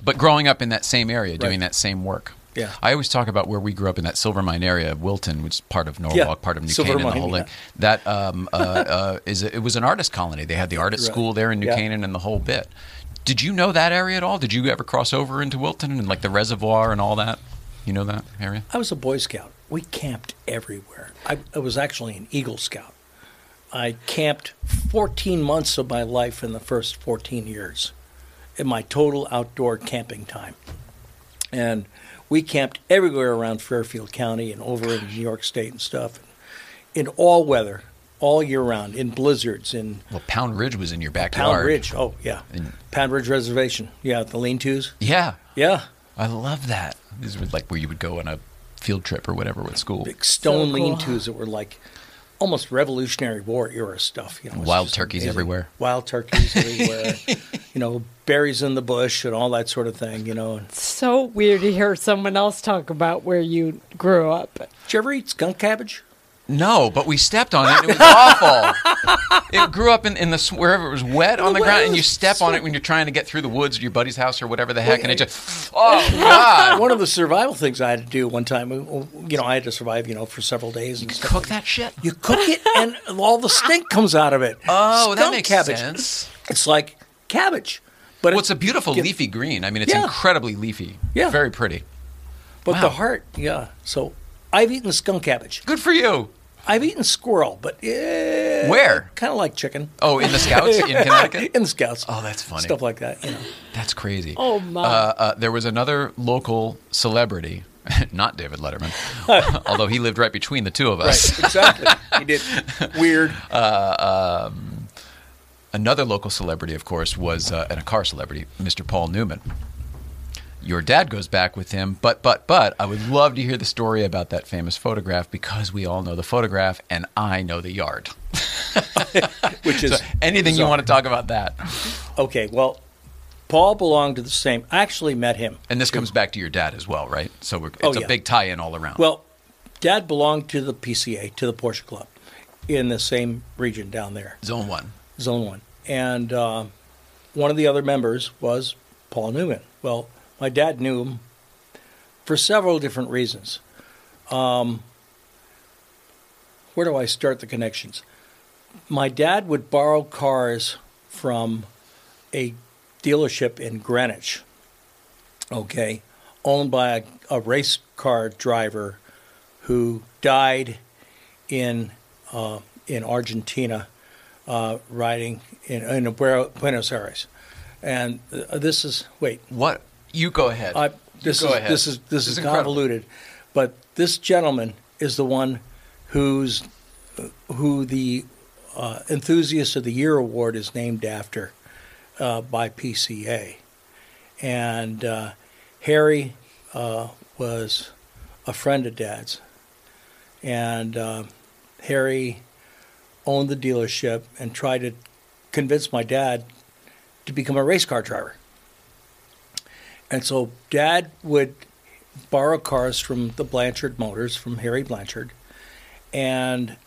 But growing up in that same area, doing that same work. Yeah. I always talk about where we grew up in that Silvermine area, Wilton, which is part of Norwalk, Yeah, part of New Silver Canaan, the Mine, whole yeah. thing. That um, uh, uh, <laughs> is it was an artist colony. They had the art at Right. school there in New Yeah. Canaan and the whole bit. Did you know that area at all? Did you ever cross over into Wilton and like the reservoir and all that? You know that area? I was a Boy Scout. We camped everywhere. I, I was actually an Eagle Scout. I camped 14 months of my life in the first 14 years in my total outdoor camping time. And we camped everywhere around Fairfield County and over in New York State and stuff, in all weather, all year round, in blizzards, in Well, Pound Ridge was in your backyard. Pound Ridge. Oh, yeah. And- Pound Ridge Reservation. Yeah, the lean tos. Yeah, Yeah. I love that. These were like where you would go on a field trip or whatever with school. big stone So cool. lean-tos that were like almost Revolutionary War era stuff. You know, Wild turkeys amazing. everywhere. Wild turkeys <laughs> everywhere. you know, berries in the bush and all that sort of thing. You know, did So weird to hear someone else talk about where you grew up. Did you ever eat skunk cabbage? No, but we stepped on it. and It was <laughs> awful. It grew up in, in the wherever it was wet on the ground, and you step on it when you're trying to get through the woods to your buddy's house or whatever the heck, and it just oh god! One of the survival things I had to do one time, you know, I had to survive, you know, for several days. And stuff. Cook that shit. You cook it, and all the stink comes out of it. <laughs> Oh, that Skunk makes cabbage. sense. It's like cabbage, but Well, it's a beautiful leafy green. I mean, it's Yeah. incredibly leafy. Yeah. very pretty. but wow. the heart, yeah. So I've eaten skunk cabbage. Good for you. I've eaten squirrel, but eh, Where? Kind of like chicken. Oh, in the Scouts in <laughs> Connecticut. in the scouts. Oh, that's funny. Stuff like that, you know. That's crazy. Oh, my. Uh, uh, there was another local celebrity, <laughs> not David Letterman, <laughs> although he lived right between the two of us. Right, exactly. he did weird. Another local celebrity, of course, was uh, and a car celebrity, Mr. Paul Newman. Your dad goes back with him, but but but I would love to hear the story about that famous photograph because we all know the photograph and I know the yard. <laughs> which is So anything you want to talk about that? Okay, well, Paul belonged to the same. I actually met him. And this comes back to your dad as well, right? So we're, it's Oh, a big tie-in all around. Well, Dad belonged to the PCA, to the Porsche Club, in the same region down there, Zone one. Zone One, and uh, one of the other members was Paul Newman. Well, my dad knew him for several different reasons. Um, where do I start the connections? My dad would borrow cars from a dealership in Greenwich, okay, owned by a, a race car driver who died in uh, in Argentina, uh, riding in, in Buenos Aires. And uh, this is wait, What? You go ahead. I, this go is ahead. this is this, This is is convoluted, but this gentleman is the one who's who the uh, enthusiast of the year award is named after uh, by PCA, and uh, Harry uh, was a friend of Dad's, and uh, Harry owned the dealership and tried to convince my dad to become a race car driver. And so dad would borrow cars from the Blanchard Motors, from Harry Blanchard, and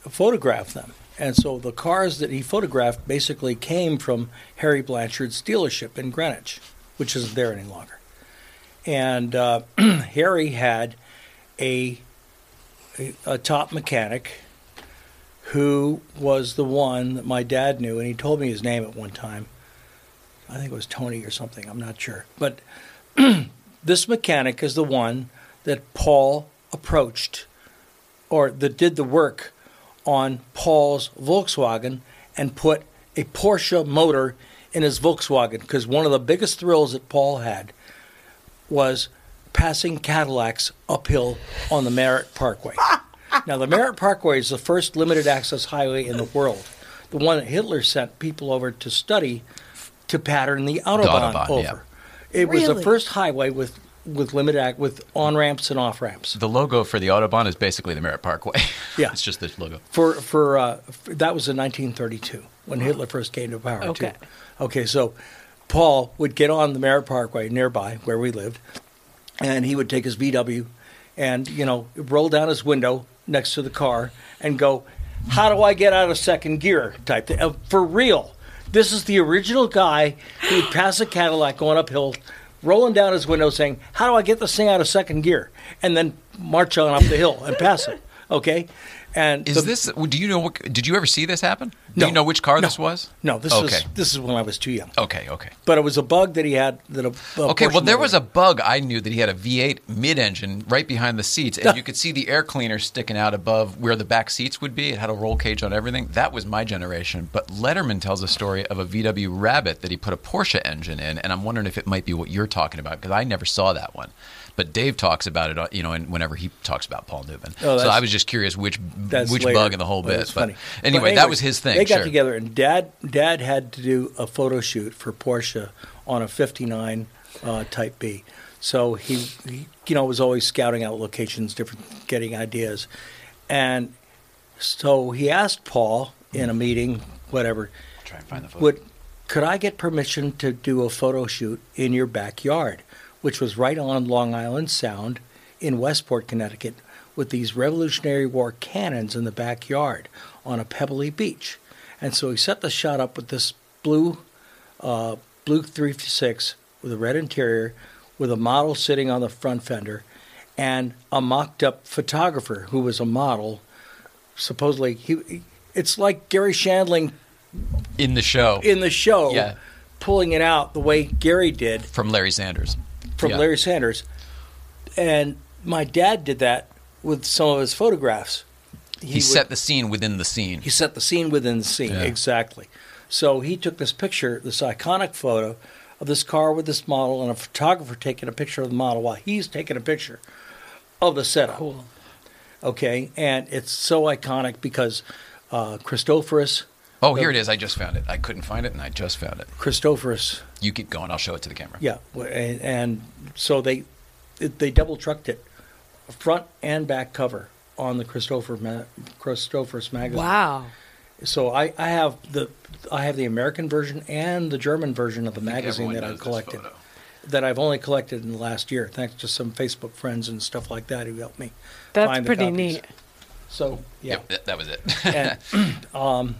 photograph them. And so the cars that he photographed basically came from Harry Blanchard's dealership in Greenwich, which isn't there any longer. And uh, <clears throat> Harry had a, a a top mechanic who was the one that my dad knew, and he told me his name at one time. I think it was Tony or something. I'm not sure. But <clears throat> this mechanic is the one that Paul approached or that did the work on Paul's Volkswagen and put a Porsche motor in his Volkswagen because one of the biggest thrills that Paul had was passing Cadillacs uphill on the Merritt Parkway. <laughs> now, the Merritt Parkway is the first limited access highway in the world, the one that Hitler sent people over to study to pattern the autobahn, Autobahn, over. yeah. It was the first highway with with limited act with on ramps and off ramps. The logo for the Autobahn is basically the Merritt Parkway. <laughs> Yeah. it's just this logo. For for, uh, for that was in 1932 when Hitler first came to power. Okay. Too. Okay, so Paul would get on the Merritt Parkway nearby where we lived, and he would take his VW, and you know roll down his window next to the car and go, "How do I get out of second gear?" Type thing. Uh, for real. This is the original guy who would pass a Cadillac going uphill, rolling down his window saying, How do I get this thing out of second gear? And then march on up the hill and pass it. Okay? And Is the- this? Do you know? What, did you ever see this happen? Do No. you know which car No. this was? No, this okay. was this is when I was too young. Okay, okay. But it was a bug that he had that a, a Okay, well, there was a bug. I knew that he had a V8 mid-engine right behind the seats, and <laughs> you could see the air cleaner sticking out above where the back seats would be. It had a roll cage on everything. That was my generation. But Letterman tells a story of a VW Rabbit that he put a Porsche engine in, and I'm wondering if it might be what you're talking about because I never saw that one. But Dave talks about it, uh, you know, and whenever he talks about Paul Newman. Oh, so I was just curious which which later. bug in the whole Well, bit. But anyway, But that was his thing. They got sure. together, and Dad Dad had to do a photo shoot for Porsche on a '59 uh, Type B. So he, he, you know, was always scouting out locations, different, getting ideas, and so he asked Paul in a meeting, whatever, Try and find the photo. would could I get permission to do a photo shoot in your backyard, which was right on Long Island Sound in Westport, Connecticut, with these Revolutionary War cannons in the backyard on a pebbly beach. And so he set the shot up with this blue, uh, blue 356 with a red interior, with a model sitting on the front fender, and a mocked-up photographer who was a model. Supposedly, he it's like Garry Shandling in the show in the show, Yeah. pulling it out the way Garry did from Larry Sanders. From Yeah. Larry Sanders. And my dad did that with some of his photographs. He, would- set the scene within the scene. he set the scene within the scene Yeah. exactly. So he took this picture, this iconic photo of this car with this model, and a photographer taking a picture of the model while he's taking a picture of the setup. Okay, and it's so iconic because uh, Christophorus, Oh, here it is. I just found it. I couldn't find it, and I just found it. Christophorus You keep going. I'll show it to the camera. Yeah, and, and so they it, they double trucked it, front and back cover on the Christopher Ma- Christophorus magazine. Wow. So I, I have the I have the American version and the German version of the magazine that I've collected. That I've only collected in the last year, thanks to some Facebook friends and stuff like that who helped me. That's find pretty copies. neat. So yeah, Yep, that, that was it. and, <laughs> um,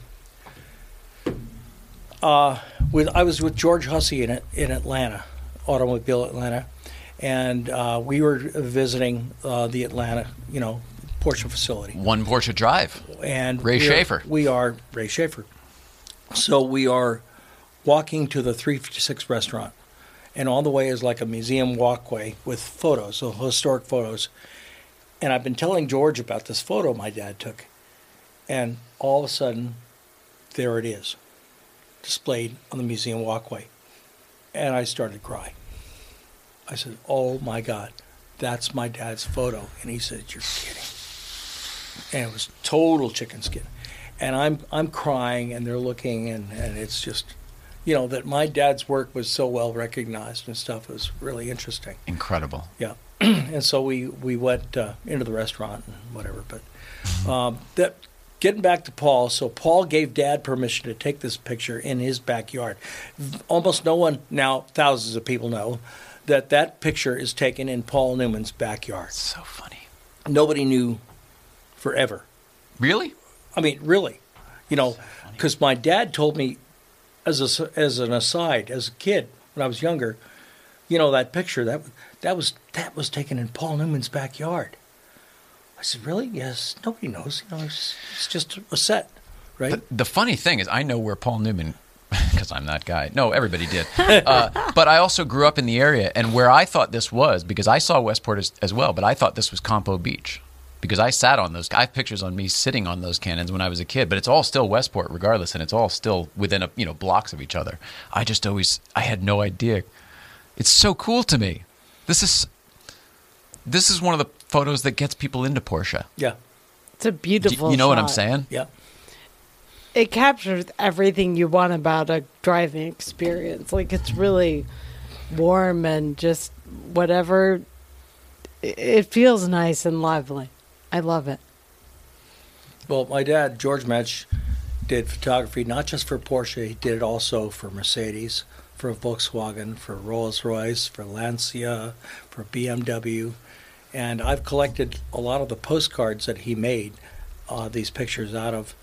uh, with I was with George Hussey in in Atlanta, Automobile Atlanta, and uh, we were visiting uh, the Atlanta, you know, Porsche facility. One Porsche Drive. And Ray we are- Schaefer. We are Ray Schaefer. So we are walking to the 356 restaurant, and all the way is like a museum walkway with photos, so historic photos. And I've been telling George about this photo my dad took, and all of a sudden, there it is, displayed on the museum walkway, and I started crying. I said, "Oh my God, that's my dad's photo," and he said, "You're kidding." and it was total chicken skin. And I'm I'm crying, and they're looking, and, and it's just, you know, that my dad's work was so well recognized and stuff. Was really interesting. Incredible. Yeah, <clears throat> and so we we went uh, into the restaurant and whatever. But um, that getting back to Paul, so Paul gave Dad permission to take this picture in his backyard. Almost no one now, thousands of people know that that picture is taken in Paul Newman's backyard. So funny. Nobody knew forever. Really? I mean, really, you know, because my dad told me, as a, as an aside, as a kid when I was younger, you know, that picture that that was that was taken in Paul Newman's backyard. I said, really? Yes. Nobody knows. You know, it's, it's just a set, right? The, the funny thing is, I know where Paul Newman, <laughs> because I'm that guy. No, everybody did. Uh, <laughs> but I also grew up in the area, and where I thought this was, because I saw Westport as, as well, but I thought this was Campo Beach. Because I sat on those, I have pictures on me sitting on those cannons when I was a kid, but it's all still Westport regardless, and it's all still within a you know blocks of each other. I just always, I had no idea. It's so cool to me. This is, this is one of the photos that gets people into Porsche. yeah, It's a Do beautiful. you know what I'm saying? yeah. it captures everything you want about a driving experience. Like it's really warm and just whatever. It it feels nice and lively. I love it. Well, my dad, George Mensch, did photography not just for Porsche, he did it also for Mercedes, for Volkswagen, for Rolls Royce, for Lancia, for BMW. And I've collected a lot of the postcards that he made uh, these pictures out of.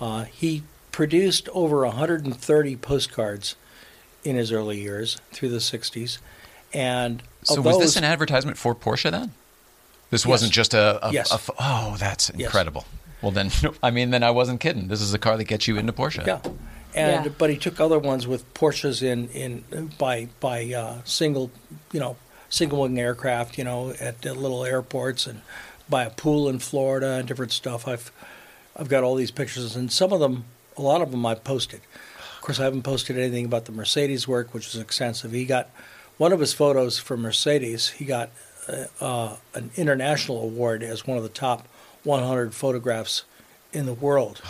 Uh, he produced over 130 postcards in his early years through the 60s. And So was those, this an advertisement for Porsche then? This Yes. wasn't just a, a, Yes. a oh, that's Yes. incredible. Well, then, <laughs> I mean, then I wasn't kidding. This is a car that gets you into Porsche. Yeah, and Yeah. but he took other ones with Porsches in in by by uh, single, you know, single wing aircraft, you know, at little airports and by a pool in Florida and different stuff. I've I've got all these pictures, and some of them, a lot of them, I've posted. Of course, I haven't posted anything about the Mercedes work, which is extensive. He got one of his photos for Mercedes. He got uh, uh, an international award as one of the top 100 photographs in the world.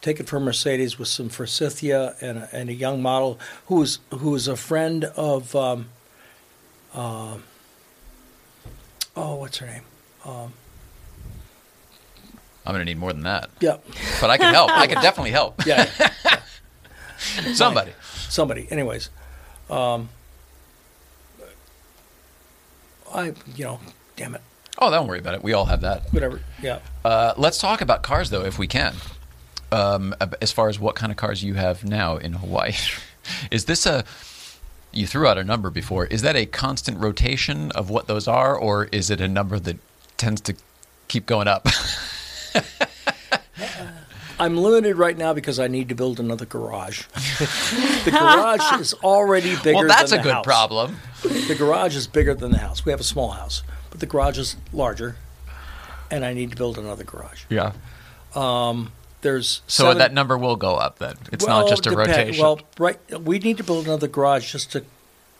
Taken from Mercedes with some forsythia and a, and a young model who was who was a friend of um, uh, oh what's her name I'm going to need more than that. yeah But I can help. I can definitely help. <laughs> yeah <laughs> Somebody. somebody anyways um, I you know damn it Oh, don't worry about it. We all have that. whatever yeah Uh, let's talk about cars, though, if we can. Um, as far as what kind of cars you have now in Hawaii, <laughs> is this a? You threw out a number before. Is that a constant rotation of what those are, or is it a number that tends to keep going up? <laughs> I'm limited right now because I need to build another garage. the garage <laughs> is already bigger. well, that's a good house. problem. The garage is bigger than the house. We have a small house, but the garage is larger, and I need to build another garage. Yeah. Um, There's So seven- that number will go up then. It's well, not just a depend- rotation. Well, right, we need to build another garage just to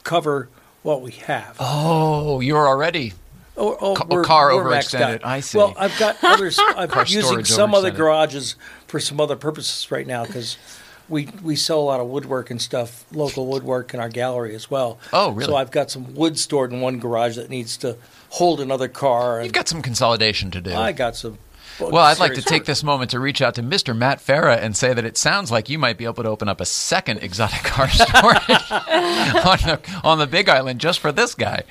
cover what we have. oh, you're already. Oh, oh, Ca- we're- car we're overextended. I see. Well, I've got <laughs> others. I'm Car using some other garages for some other purposes right now because we we sell a lot of woodwork and stuff, local woodwork in our gallery as well. Oh, really? So I've got some wood stored in one garage that needs to hold another car. You've got some consolidation to do. I got some. Well, I'd like to serious- take this moment to reach out to Mr. Matt Farah and say that it sounds like you might be able to open up a second exotic <laughs> car store <laughs> on, the, on the Big Island just for this guy.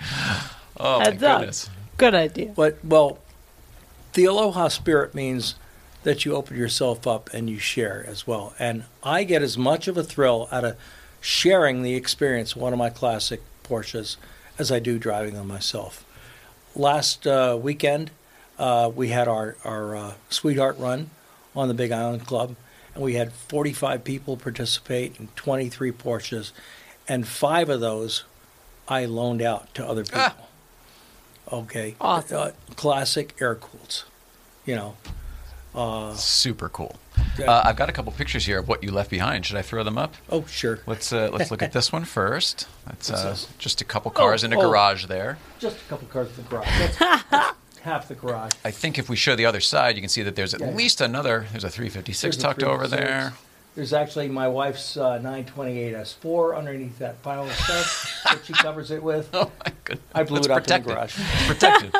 Oh, my Heads up. goodness. Good idea. But well, the aloha spirit means that you open yourself up and you share as well. And I get as much of a thrill out of sharing the experience of one of my classic Porsches as I do driving them myself. Last uh, weekend, uh, we had our our uh, sweetheart run on the Big Island Club, and we had 45 people participate in 23 Porsches, and five of those I loaned out to other people. Ah. Okay. Awesome. Uh, classic air cooled. You know. Uh, Super cool. Uh, I've got a couple pictures here of what you left behind. Should I throw them up? oh, sure. Let's uh, let's look at <laughs> this one first. That's uh, just a couple cars Oh, in a oh. garage there. Just a couple cars in the garage. That's, that's <laughs> half the garage. I think if we show the other side, you can see that there's at Yeah. least another. There's a 356 There's a tucked over 356. there. There's actually my wife's uh, 928 S4 underneath that pile of stuff that she covers it with. <laughs> Oh my goodness! I blew It's it up in the protected. garage. It's protected.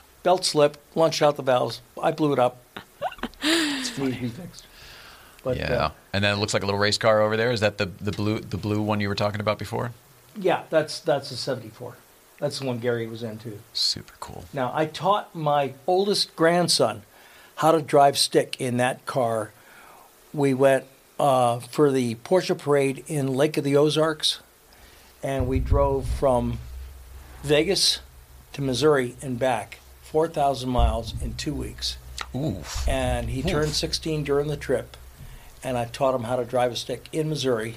<laughs> Belt slip, launched out the valves. I blew it up. It's needs to be fixed. But, yeah, uh, and then it looks like a little race car over there. Is that the the blue the blue one you were talking about before? yeah, that's that's a 74. That's the one Garry was into. Super cool. Now, I taught my oldest grandson how to drive stick in that car. We went uh, for the Porsche parade in Lake of the Ozarks, and we drove from Vegas to Missouri and back, 4,000 miles in two weeks. Ooh. And he turned 16 during the trip, and I taught him how to drive a stick in Missouri,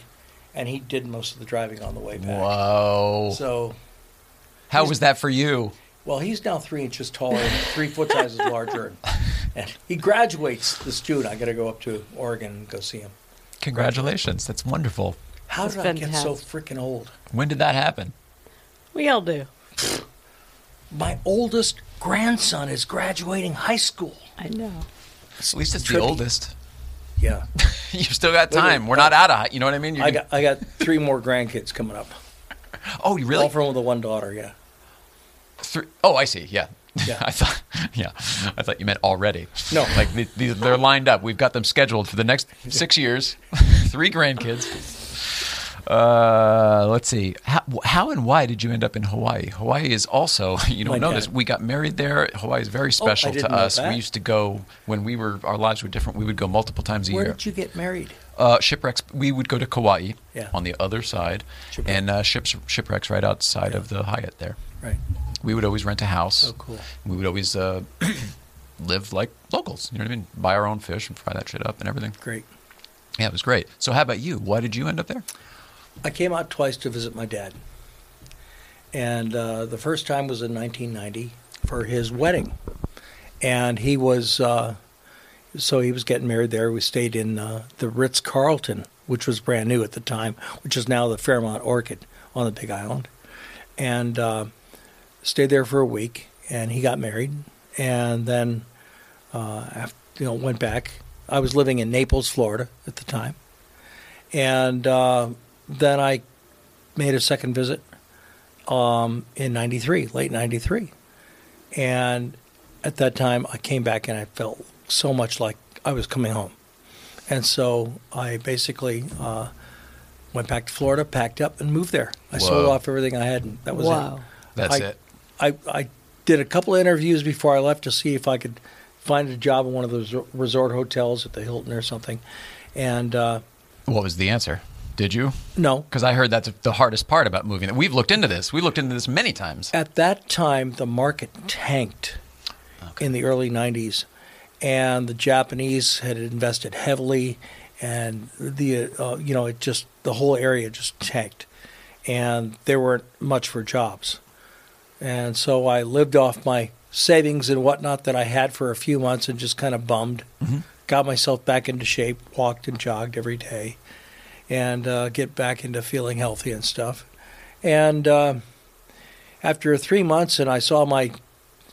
and he did most of the driving on the way back. Wow. So, How was that for you? Well, he's now three inches taller, and three foot sizes larger, and, <laughs> and he graduates this June. I got to go up to Oregon and go see him. Congratulations. That's wonderful. How That's did I get so freaking old? When did that happen? We all do. My oldest grandson is graduating high school. I know. At least it's the oldest. Yeah, <laughs> You've still got time. We're not out of. It, you know what I mean? You I can- got I got three more grandkids coming up. <laughs> oh, you really? All from the one daughter. Yeah. Three, oh, I see. Yeah. Yeah. <laughs> I thought. Yeah. I thought you meant already. No. Like the, the, they're lined up. We've got them scheduled for the next six years. <laughs> Three grandkids. Uh, let's see. How, how and why did you end up in Hawaii? Hawaii is also, <laughs> you don't My know dad. this. We got married there. Hawaii is very special to us. We used to go when we were our lives were different. We would go multiple times a Where year. Where did you get married? Uh, shipwrecks. We would go to Kauai Yeah. on the other side, Shipwreck. and uh, ships shipwrecks right outside of the Hyatt there. Right. We would always rent a house. Oh, cool. We would always uh, <coughs> live like locals. You know what I mean? Buy our own fish and fry that shit up and everything. Great. Yeah, it was great. So, how about you? Why did you end up there? I came out twice to visit my dad. And uh, the first time was in 1990 for his wedding. And he was, uh, so he was getting married there. We stayed in uh, the Ritz Carlton, which was brand new at the time, which is now the Fairmont Orchid on the Big Island. And uh, stayed there for a week. And he got married. And then, uh, after, you know, went back. I was living in Naples, Florida at the time. And uh, then I made a second visit um, in 93, late 93. And at that time, I came back and I felt so much like I was coming home. And so I basically uh, went back to Florida, packed up, and moved there. I sold off everything I had, and that was Wow. it. That's I- it. I, I did a couple of interviews before I left to see if I could find a job in one of those resort hotels at the Hilton or something. And uh, What was the answer? Did you? no, Because I heard that's the hardest part about moving. We've looked into this. We looked into this many times. at that time the market tanked in the early 90s and the japanese had invested heavily and the uh, you know it just the whole area just tanked and there weren't much for jobs. And so i lived off my savings and whatnot that i had for a few months and just kind of bummed got myself back into shape walked and jogged every day and uh, get back into feeling healthy and stuff. And uh, after three months and I saw my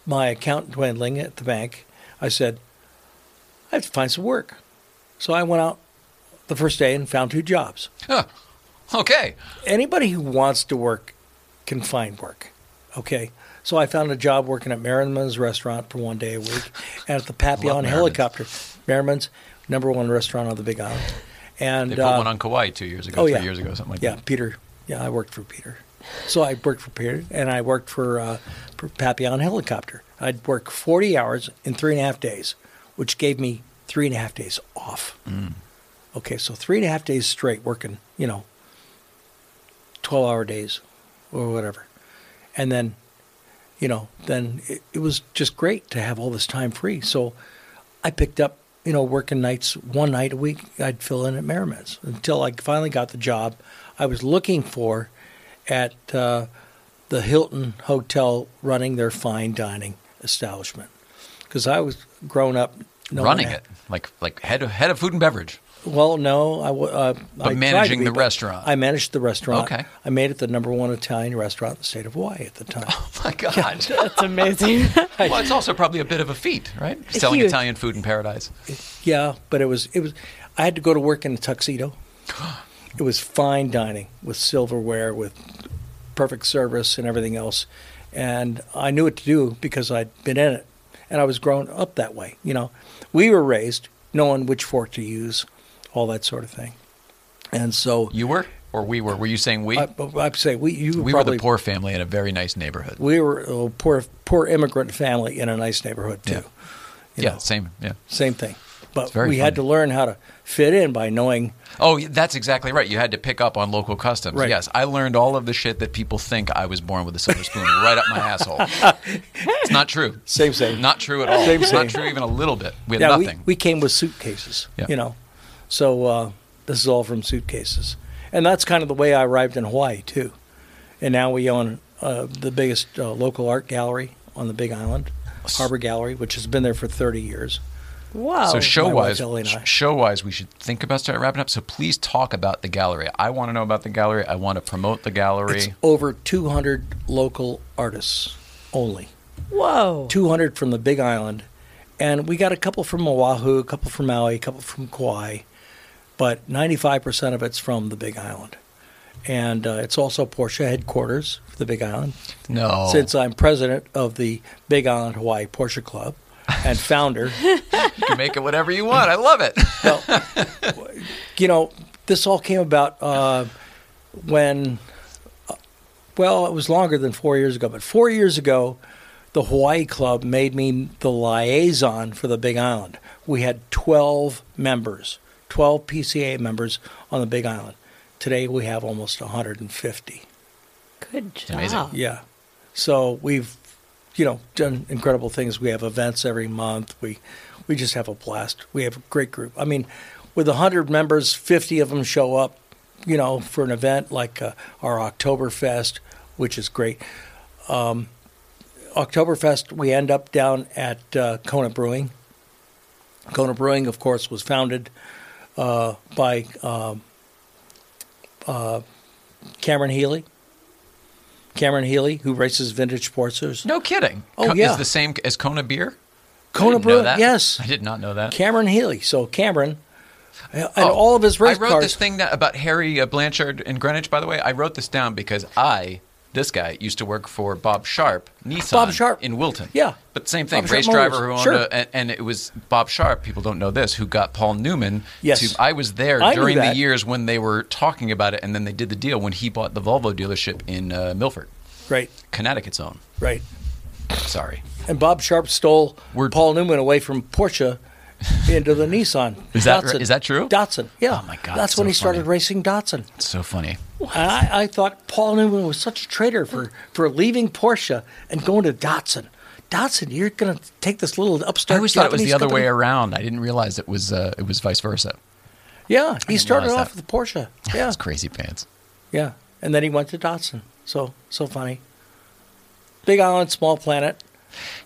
my account dwindling at the bank, I said, I have to find some work. So I went out the first day and found two jobs. Huh. Okay. Anybody who wants to work can find work. Okay. So I found a job working at Merriman's restaurant for one day a week and <laughs> at the Papillon helicopter. Merriman's, number one restaurant on the Big Island. And They put uh, one on Kauai two years ago, oh, three yeah. years ago, something like yeah, that. Yeah, Peter. Yeah, I worked for Peter. So I worked for Peter, and I worked for, uh, for Papillon Helicopter. I'd work 40 hours in three and a half days, which gave me three and a half days off. Okay, so three and a half days straight working, you know, 12 hour days or whatever. And then, you know, then it, it was just great to have all this time free. So I picked up, you know, working nights one night a week. I'd fill in at Merriman's until I finally got the job I was looking for at uh, the Hilton Hotel running their fine dining establishment. Because I was grown up Running that- it like like head of, head of food and beverage. Well, no, I w- uh, But I tried to managing be, the but restaurant. I managed the restaurant. Okay. I made it the number one Italian restaurant in the state of Hawaii at the time. <laughs> Oh my <laughs> God. <laughs> That's amazing. well, it's also probably a bit of a feat, right? Selling Huge. Italian food in paradise. Yeah, but it was it was. I had to go to work in a tuxedo. <gasps> It was fine dining with silverware, with perfect service and everything else, and I knew what to do because I'd been in it, and I was grown up that way. You know, we were raised knowing which fork to use, all that sort of thing, and so You were, or we were? Were you saying we? I, I'd say we you we were probably the poor family in a very nice neighborhood. we were a poor poor immigrant family in a nice neighborhood too. Yeah. Yeah, know, same. Yeah. same thing. But we had to learn how to fit in by knowing Oh, that's exactly right. You had to pick up on local customs. Right. Yes, I learned all of the shit that people think I was born with a silver spoon <laughs> right up my asshole. It's not true. Same, same. Not true at all. Same, it's not true even a little bit. We had yeah, nothing. We, we came with suitcases, Yeah. you know. So uh, this is all from suitcases. And that's kind of the way I arrived in Hawaii, too. And now we own uh, the biggest uh, local art gallery on the Big Island, Harbor Gallery, which has been there for 30 years. Wow. so show wise, wife, Ellie, and I. show wise, we should think about starting wrapping up. So please talk about the gallery. I want to know about the gallery. I want to promote the gallery. It's over 200 local artists only. Whoa. 200 from the Big Island and we got a couple from Oahu, a couple from Maui, a couple from Kauai, but 95% of it's from the Big Island. And uh, it's also Porsche headquarters for the Big Island. No. Since I'm president of the Big Island Hawaii Porsche Club and founder, <laughs> you can make it whatever you want. I love it. well, <laughs> you know, this all came about uh, when, uh, well, it was longer than four years ago, but four years ago, the Hawaii Club made me the liaison for the Big Island. We had 12 members, 12 PCA members on the Big Island. Today we have almost 150. Good job. amazing. Yeah. So we've, you know, done incredible things. We have events every month. We, we just have a blast. We have a great group. I mean, with 100 members, 50 of them show up, you know, for an event like uh, our Oktoberfest, which is great. Um, Oktoberfest, we end up down at uh, Kona Brewing. Kona Brewing, of course, was founded uh, by um, uh, Cameron Healy. Cameron Healy, who races vintage Sportsters. No kidding. Oh, Co- yeah. Is the same as Kona beer? Kona didn't know Brewing, that. yes. I did not know that. Cameron Healy. So Cameron, and Oh, all of his race I wrote cars. this thing that, about Harry uh, Blanchard in Greenwich. By the way, I wrote this down because I, this guy, used to work for Bob Sharp, Nissan, Bob Sharp. in Wilton. Yeah. but same thing, Bob Sharp race driver Motors. who owned Sure. a, and, and it was Bob Sharp. People don't know this, who got Paul Newman. Yes. to, I was there I during the years when they were talking about it, and then they did the deal when he bought the Volvo dealership in uh, Milford, right, Connecticut's own. right. Sorry, And Bob Sharp stole We're- Paul Newman away from Porsche into the Nissan. <laughs> Is that Datsun. Is that true? Datsun. Yeah. Oh, my God, That's when so he started funny. racing Datsun. it's so funny. And I, I thought Paul Newman was such a traitor for, for leaving Porsche and going to Datsun. Datsun, you're going to take this little upstart. I always thought it was the other way around. I didn't realize it was uh, it was vice versa. Yeah, he started off that. with Porsche. <laughs> Yeah, It's crazy pants. yeah, and then he went to Datsun. So so funny. Big Island, small planet.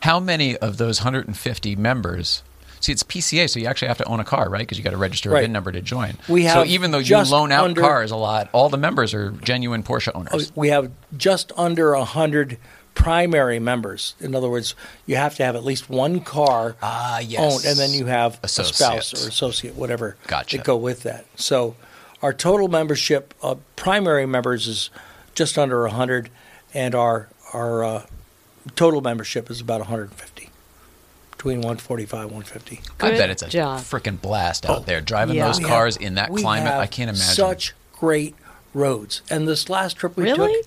How many of those 150 members? See, it's PCA, so you actually have to own a car, right? Because you got to register a Right. VIN number to join. We have so even though you loan out under- cars a lot, all the members are genuine Porsche Oh, owners. We have just under a hundred primary members. In other words, you have to have at least one car Ah, yes. owned, and then you have a spouse or associate, whatever, Gotcha. that go with that. So, our total membership of primary members is just under a hundred, and our our uh, total membership is about 150, between 145 150. I Good bet it's a job. freaking blast out oh, there driving Yeah. those We cars have- in that we climate. have I can't imagine. Such great roads, and this last trip we Really? took.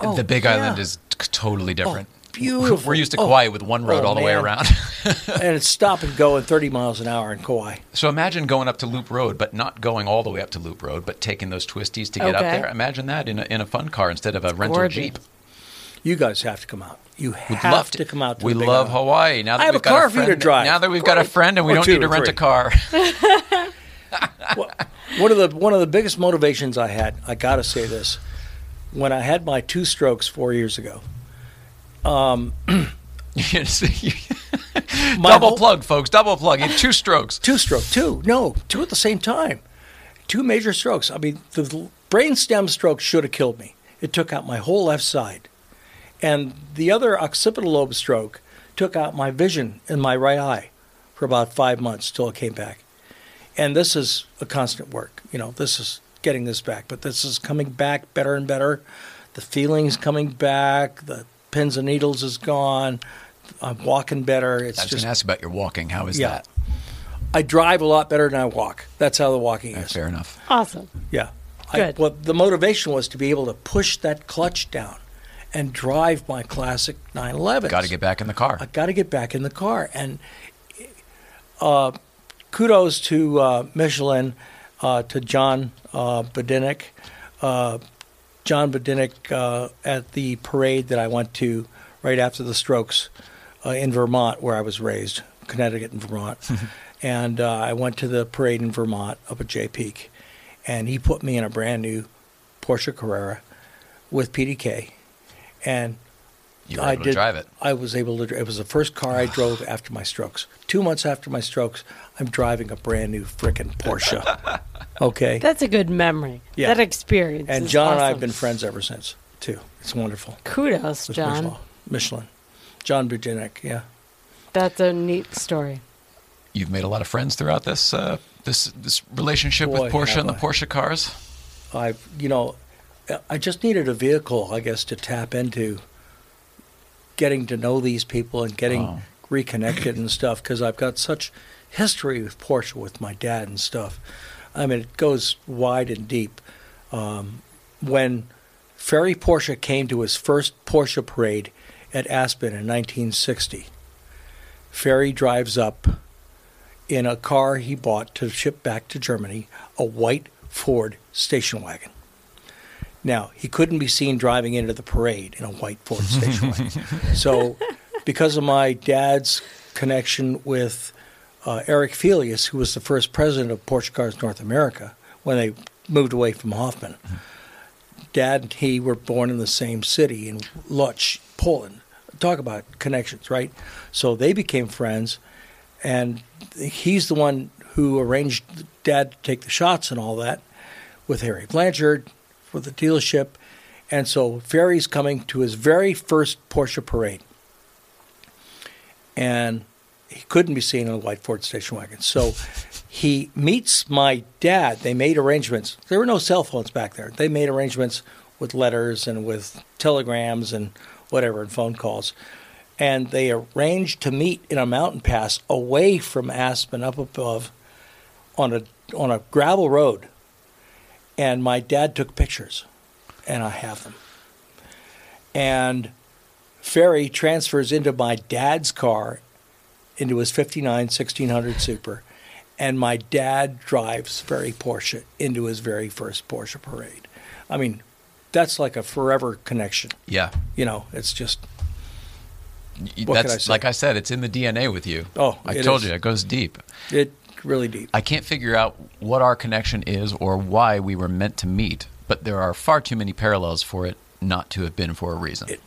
Oh, the Big yeah. Island is t- totally oh, different. beautiful. We're used to Oh. Kauai with one road Oh, all the way man. around. <laughs> and it's stop and go at 30 miles an hour in Kauai. so imagine going up to Loop Road, but not going all the way up to Loop Road, but taking those twisties to get up Okay. there. Imagine that in a, in a fun car instead of a rental gorgeous. Jeep. You guys have to come out. You We'd have love to. come out. To we love Island. Hawaii. Now that I have we've a got car a for you to friend, drive. Now that we've got a friend and we Or don't need to rent a car. <laughs> <laughs> Well, one of the one of the biggest motivations I had, I got to say this, when I had my two strokes four years ago. Um, <laughs> my double whole- plug, folks. Double plug. You have two strokes. Two stroke, two. No, two at the same time. Two major strokes. I mean, the brainstem stroke should have killed me. It took out my whole left side. And the other occipital lobe stroke took out my vision in my right eye for about five months till it came back. And this is a constant work. You know, this is getting this back, but this is coming back better and better. The feeling's coming back. The pins and needles is gone. I'm walking better. It's I was just going to ask about your walking. How is Yeah. that? I drive a lot better than I walk. That's how the walking is. fair enough. Awesome. Yeah. I, Good. well, the motivation was to be able to push that clutch down and drive my classic 911. Got to get back in the car. I got to get back in the car. And uh, kudos to uh, Michelin, uh, to John uh, Bedinek. Uh, John Bedinek uh, at the parade that I went to right after the strokes uh, in Vermont, where I was raised, Connecticut and Vermont. <laughs> and uh, I went to the parade in Vermont up at Jay Peak. And he put me in a brand new Porsche Carrera with PDK. And You were I able did. to drive it. I was able to. It was the first car I drove <sighs> after my strokes. Two months after my strokes, I'm driving a brand new frickin' Porsche. <laughs> Okay, That's a good memory. Yeah. That experience. and is John and I have been friends ever since too. It's wonderful. Kudos, With John. Michelin. Michelin, John Budinek. Yeah, That's a neat story. You've made a lot of friends throughout this uh, this this relationship Boy, with Porsche have and the I. Porsche cars. I've you know, I just needed a vehicle, I guess, to tap into getting to know these people and getting Oh. reconnected and stuff because I've got such history with Porsche with my dad and stuff. I mean, it goes wide and deep. Um, when Ferry Porsche came to his first Porsche parade at Aspen in 1960, Ferry drives up in a car he bought to ship back to Germany, a white Ford station wagon. Now, he couldn't be seen driving into the parade in a white Ford <laughs> station wagon. So, because of my dad's connection with uh, Eric Felius, who was the first president of Porsche Cars North America when they moved away from Hoffman, dad and he were born in the same city in Lodz, Poland. Talk about connections, right? So they became friends, and he's the one who arranged dad to take the shots and all that with Harry Blanchard for the dealership. And so Ferry's coming to his very first Porsche parade. And he couldn't be seen in a white Ford station wagon. So he meets my dad. They made arrangements. There were no cell phones back there. They made arrangements with letters and with telegrams and whatever and phone calls. And they arranged to meet in a mountain pass away from Aspen up above on a on a gravel road. And my dad took pictures and I have them. And Ferry transfers into my dad's car into his 59 1600 Super, and my dad drives Ferry Porsche into his very first Porsche parade. I mean, that's like a forever connection. Yeah, You know, it's just What that's I like I said, it's in the DNA with you. Oh, I told is. you, it goes deep. it really deep. I can't figure out what our connection is or why we were meant to meet, but there are far too many parallels for it not to have been for a reason. It-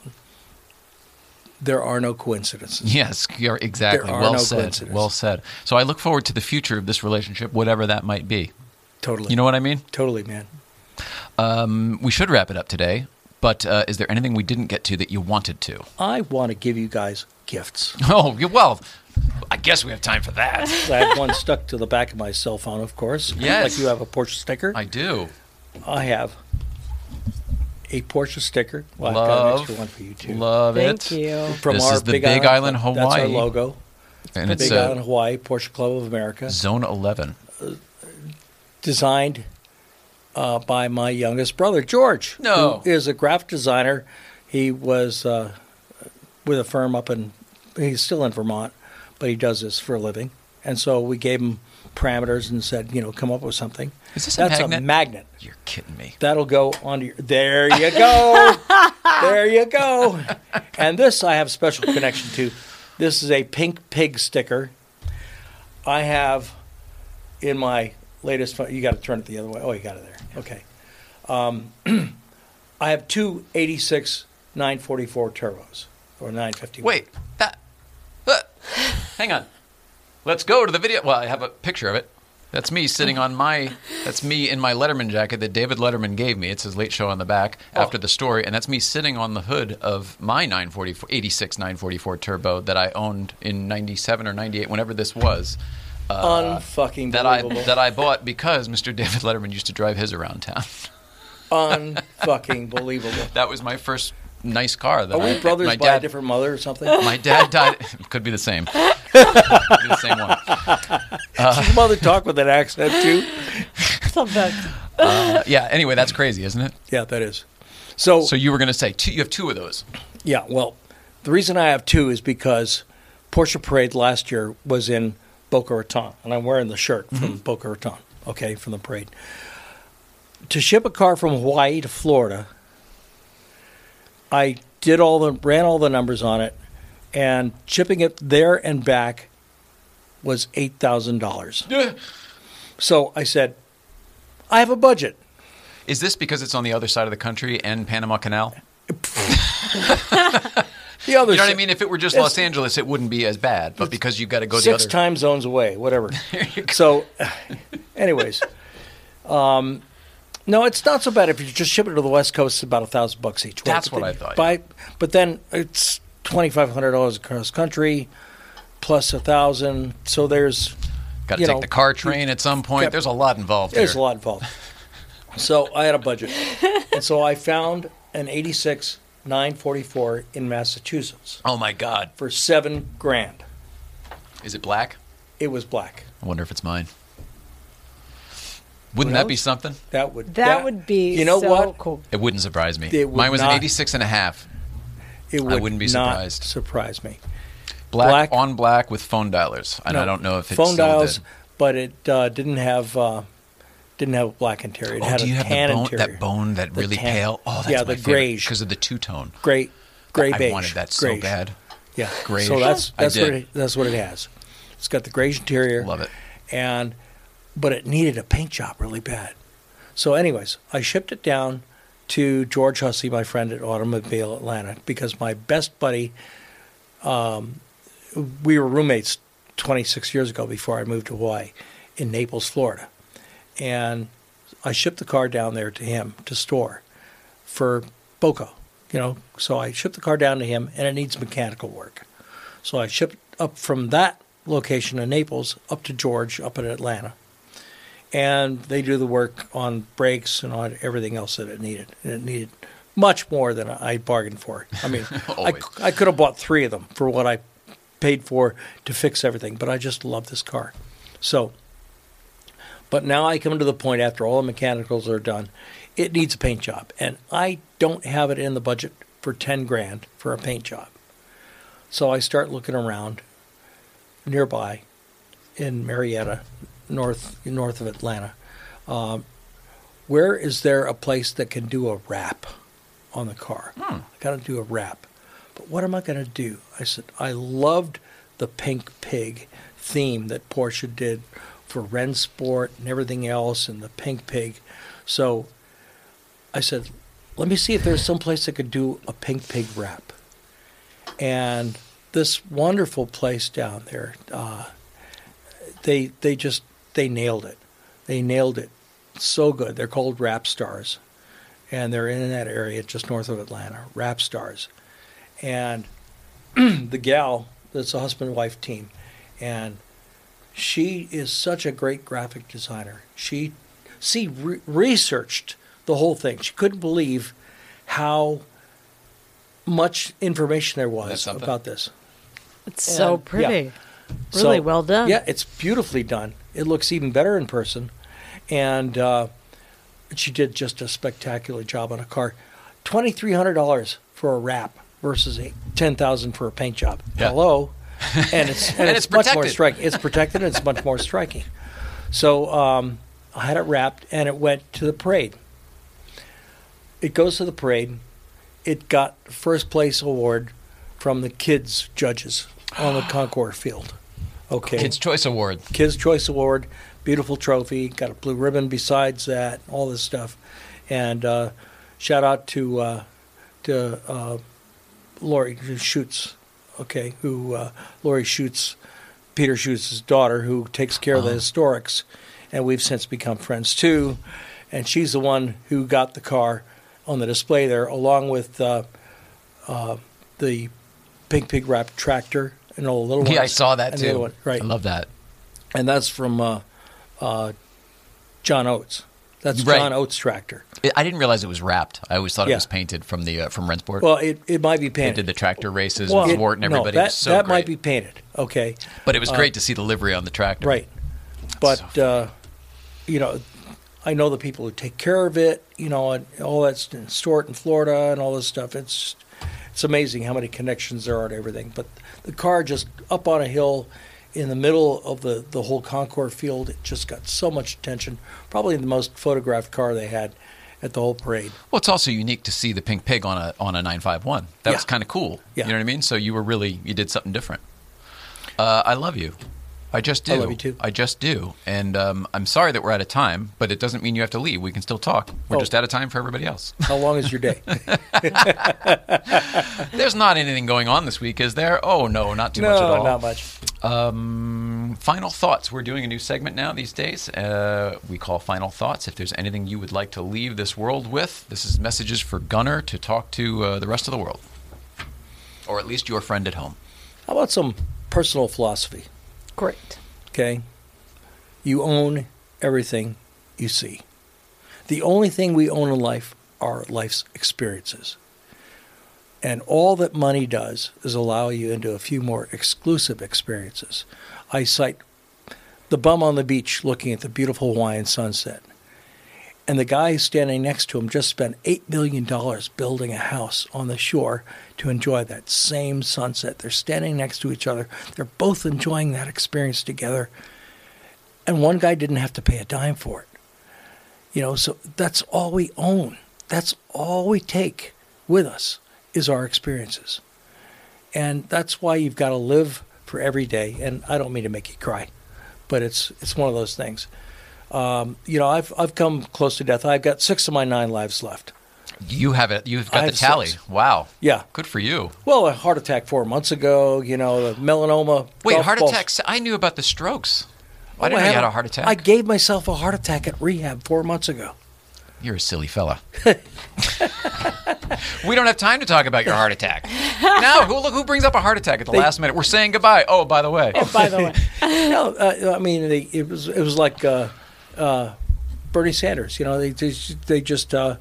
There are no coincidences. Yes, you're exactly. Well no said. Well said. So I look forward to the future of this relationship, whatever that might be. Totally. You know what I mean? Totally, man. Um, we should wrap it up today, but uh, is there anything we didn't get to that you wanted to? I want to give you guys gifts. <laughs> Oh, well, I guess we have time for that. <laughs> I have one stuck to the back of my cell phone, of course. Yes. Like you have a Porsche sticker. I do. I have a Porsche sticker. Well, I've got an Love, extra one for you too. love it. Thank it. you. From This our is the Big, Big Island, That's our logo. And it's Big uh, Island, Hawaii, Porsche Club of America. Zone 11. Designed uh, by my youngest brother, George. No. Who is a graphic designer. He was uh, with a firm up in, he's still in Vermont, but he does this for a living. And so we gave him parameters and said, you know, come up with something. Is this a That's magnet? a magnet. You're kidding me. That'll go onto your. There you go. <laughs> there you go. And this I have special connection to. This is a pink pig sticker. I have in my latest. You got to turn it the other way. Oh, you got it there. Okay. Um, <clears throat> I have two 86 944 turbos or 950. Wait, that. Uh, hang on. Let's go to the video. Well, I have a picture of it. That's me sitting on my. That's me in my Letterman jacket that David Letterman gave me. It's his late show on the back after the story, and that's me sitting on the hood of my 944, 86 944 turbo that I owned in '97 or '98, whenever this was. Unfucking That I believable. that I bought because Mr. David Letterman used to drive his around town. Unfucking believable. <laughs> That was my first nice car. That Are we I, brothers my by dad, a different mother or something? My dad died. <laughs> Could be the same. <laughs> Could be the same one. Does your mother talk with an accent too? <laughs> Sometimes. Uh, yeah. Anyway, that's crazy, isn't it? Yeah, that is. So, So you were going to say two, you have two of those. yeah, well, the reason I have two is because Porsche Parade last year was in Boca Raton, and I'm wearing the shirt from Boca Raton, okay, from the parade. To ship a car from Hawaii to Florida, I did all the ran all the numbers on it, and shipping it there and back was eight thousand dollars. <sighs> So I said, I have a budget. Is this because it's on the other side of the country and Panama Canal? <laughs> The other You know what I mean? If it were just Los Angeles, it wouldn't be as bad. But because you've got to go the six other. time zones away, whatever. <laughs> so, <laughs> anyways, um, no, it's not so bad if you just ship it to the West Coast. It's about a thousand bucks each way. That's But what I thought, Buy, but then it's twenty five hundred dollars across country, plus a thousand. So there's Got to you take know, the car train at some point. Yep. There's a lot involved there's a lot involved. So I had a budget, <laughs> and so I found an '86 944 in Massachusetts Oh my God! for seven grand. Is it black? It was black. I wonder if it's mine. Wouldn't that be something? That would That, would be You know so what? cool. It wouldn't surprise me. Would Mine was an not. 86 and a half. It would I wouldn't be not surprised. Surprise me. Black, Black. on black with phone dialers. And I don't know if it's phone still dials, did. but it uh, didn't have uh, didn't have a black interior. It Oh, had do a you have the bone, interior. that bone, that The really tan. pale? Oh, that's yeah, my the favorite grayish, because of the two tone. Great gray, gray I beige. wanted that so grayish. bad. Yeah, Grayish. So that's that's what it, that's what it has. It's got the grayish interior. Love it. And but it needed a paint job really bad. So, anyways, I shipped it down to George Hussey, my friend at Automobile Atlanta, because my best buddy, um, we were roommates 26 years ago before I moved to Hawaii in Naples, Florida. And I shipped the car down there to him to store for Boca, you know. So I shipped the car down to him, and it needs mechanical work. So I shipped up from that location in Naples up to George up in Atlanta. And they do the work on brakes and on everything else that it needed. And it needed much more than I bargained for. I mean, <laughs> I, I could have bought three of them for what I paid for to fix everything, but I just love this car. So, but now I come to the point after all the mechanicals are done, it needs a paint job. And I don't have it in the budget for 10 grand for a paint job. So I start looking around nearby in Marietta, north north of Atlanta. Um, where is there a place that can do a wrap on the car? I got to do a wrap. But what am I going to do? I said, I loved the pink pig theme that Porsche did for Rennsport and everything else and the pink pig. So I said, let me see if there's some place that could do a pink pig wrap. And this wonderful place down there, uh, they they just they nailed it. They nailed it so good. They're called Rap Stars, and they're in that area just north of Atlanta. Rap Stars, and <clears throat> the gal that's a husband wife team, and she is such a great graphic designer. She she re- researched the whole thing. She couldn't believe how much information there was about this. It's so pretty. yeah. Pretty. Really So, well done. Yeah, it's beautifully done. It looks even better in person, and uh, she did just a spectacular job on a car. Twenty three hundred dollars for a wrap versus a ten thousand for a paint job. Yeah. Hello, <laughs> and it's and, And it's, it's much more striking. It's protected. and It's much more striking. So um, I had it wrapped, and it went to the parade. It goes to the parade. It got first place award from the kids judges on the concours field. Okay. Kids Choice Award. Kids Choice Award, beautiful trophy, got a blue ribbon besides that, all this stuff. And uh, shout out to uh, to uh, Lori Schutz, okay, who uh, Lori Schutz, Peter Schutz's daughter, who takes care of the historics, and we've since become friends too. And she's the one who got the car on the display there, along with uh, uh, the Pink Pig Wrap tractor all the little. Yeah, I saw that and the other too. one, right? I love that. and that's from uh, uh, John Oates. That's Right. John Oates tractor. I- didn't realize it was wrapped. I always thought it was painted from the uh, from Rennsport. Well, it, it might be they painted. did the tractor races Well, with it- Wart and no, everybody. that it was so that might be painted. Okay, but it was great to see the livery on the tractor. right. But uh, you know, I know the people who take care of it. You know, and all that's in store in Florida and all this stuff. It's it's amazing how many connections there are to everything. But the car just up on a hill in the middle of the, the whole Concours field, it just got so much attention. Probably the most photographed car they had at the whole parade. Well, it's also unique to see the pink pig on a on a 951. That was kind of cool. Yeah. You know what I mean? So you were really you did something different. Uh, I love you. I just do. I love you too. I just do. And um, I'm sorry that we're out of time, but it doesn't mean you have to leave. We can still talk. We're Oh. just out of time for everybody else. How long is your day? <laughs> <laughs> There's not anything going on this week, is there? Oh no, not too much at no, all. not much. Um, final thoughts. We're doing a new segment now these days. Uh, we call Final Thoughts. If there's anything you would like to leave this world with, this is messages for Gunnar to talk to uh, the rest of the world, or at least your friend at home. How about some personal philosophy. Great. Okay, you own everything you see. The only thing we own in life are life's experiences. And all that money does is allow you into a few more exclusive experiences. I cite the bum on the beach looking at the beautiful Hawaiian sunset. And the guy standing next to him just spent $8 million building a house on the shore to enjoy that same sunset. They're standing next to each other. They're both enjoying that experience together. And one guy didn't have to pay a dime for it. You know, so that's all we own. That's all we take with us is our experiences. And that's why you've got to live for every day. And I don't mean to make you cry, but it's it's one of those things. Um, you know, I've I've come close to death. I've got six of my nine lives left. You have it. You've got I the tally. six. Wow. Yeah. Good for you. Well, a heart attack four months ago. You know, the melanoma. Wait, heart balls. attacks. I knew about the strokes. I Oh, didn't know you had a heart attack. I gave myself a heart attack at rehab four months ago. You're a silly fella. <laughs> we don't have time to talk about your heart attack. now, who look who brings up a heart attack at the They- last minute? We're saying goodbye. Oh, by the way. Oh, by the <laughs> way, no, uh, I mean it was it was like uh, uh, Bernie Sanders. You know, they just, they just uh,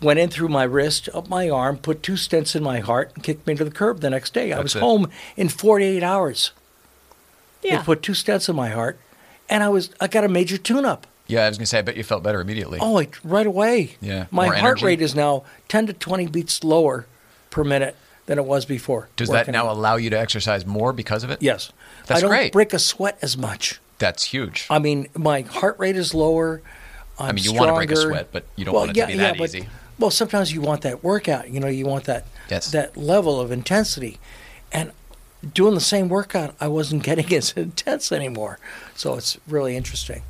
went in through my wrist, up my arm, put two stents in my heart, and kicked me to the curb the next day. I That's was it. home in 48 hours. yeah. They put two stents in my heart, and I was I got a major tune-up. Yeah, I was gonna say. I bet you felt better immediately. Oh, like right away. Yeah, my more heart energy. rate is now 10 to 20 beats lower per minute than it was before. Does that now out. allow you to exercise more because of it? Yes. That's I don't great. break a sweat as much. That's huge. I mean, my heart rate is lower. I'm I mean, you want to break a sweat, but you don't want it to be that but- easy. Well, sometimes you want that workout. You know, you want that Yes. that level of intensity, and doing the same workout, I wasn't getting <laughs> as intense anymore. So it's really interesting.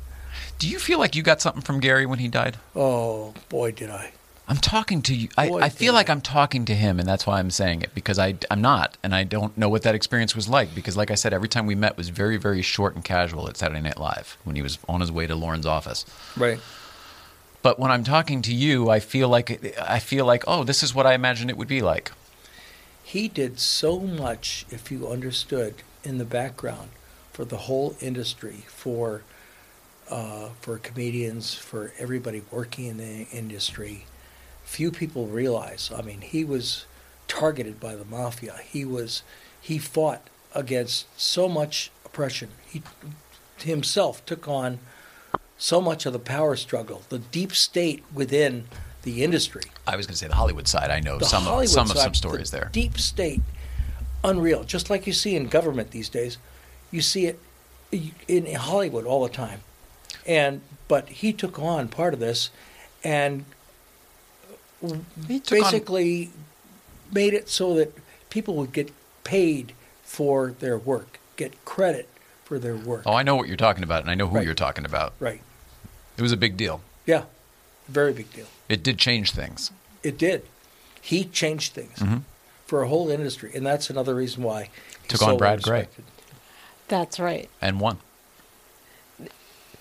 Do you feel like you got something from Garry when he died? Oh boy, did I! I'm talking to you. I, I feel like. I'm talking to him, and that's why I'm saying it because I, I'm not, and I don't know what that experience was like. Because, like I said, every time we met was very, very short and casual at Saturday Night Live when he was on his way to Lorne's office. Right. But when I'm talking to you, I feel like I feel like, oh, this is what I imagined it would be like. He did so much, if you understood, in the background for the whole industry, for uh, for comedians, for everybody working in the industry. Few people realize. I mean, he was targeted by the mafia. He was he fought against so much oppression. He himself took on so much of the power struggle, the deep state within the industry. I was going to say the Hollywood side. I know The some of, some of some stories the there. Deep state, unreal. Just like you see in government these days, you see it in Hollywood all the time. And but he took on part of this, and He took on- basically made it so that people would get paid for their work, get credit for their work. oh, I know what you're talking about, and I know who Right. you're talking about. Right? It was a big deal. Yeah, very big deal. It did change things. It did. He changed things Mm-hmm. for a whole industry, and that's another reason why he's Took so on Brad Grey. That's right. and won.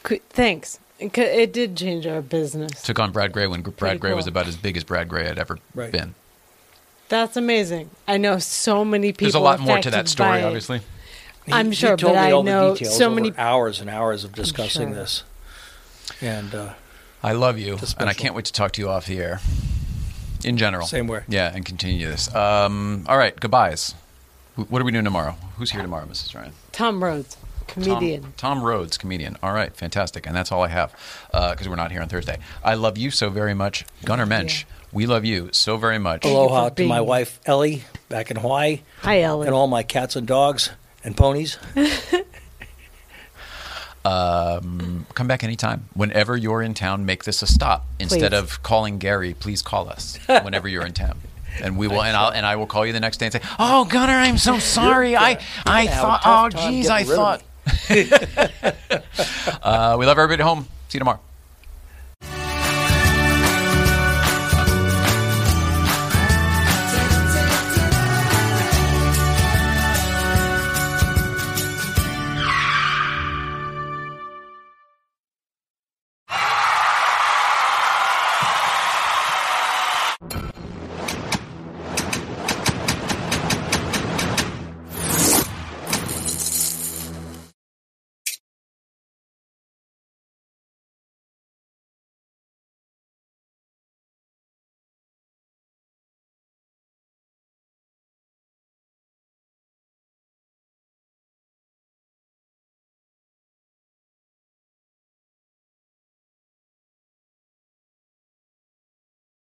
Qu- Thanks. It did change our business. Took on Brad Grey when Brad Pretty Grey was about as big as Brad Grey had ever Right. been. That's amazing. I know so many people. There's a lot more to that story, obviously. He- I'm he sure, told but me I know the details so over many- hours and hours of discussing sure. this, and uh, I love you, and I can't wait to talk to you off the air. In general, Same way. Yeah, and continue this. Um, all right, goodbyes. What are we doing tomorrow? Who's here tomorrow, Mrs. Ryan? Tom Rhodes, comedian. Tom, Tom Rhodes, comedian. All right, fantastic. And that's all I have because we're not here on Thursday. I love you so very much. Gunnar Mensch, we love you so very much. you aloha for to my wife Ellie back in Hawaii, Hi, Ellie. and all my cats and dogs and ponies. <laughs> Um, come back anytime. Whenever you're in town, make this a stop. Instead Please. of calling Garry, please call us whenever you're in town. And we will, and I'll, and I will call you the next day and say, "Oh, Gunnar, I'm so <laughs> sorry. I, I gonna have a thought, oh, geez, I getting of thought." <laughs> uh, we love everybody at home. See you tomorrow.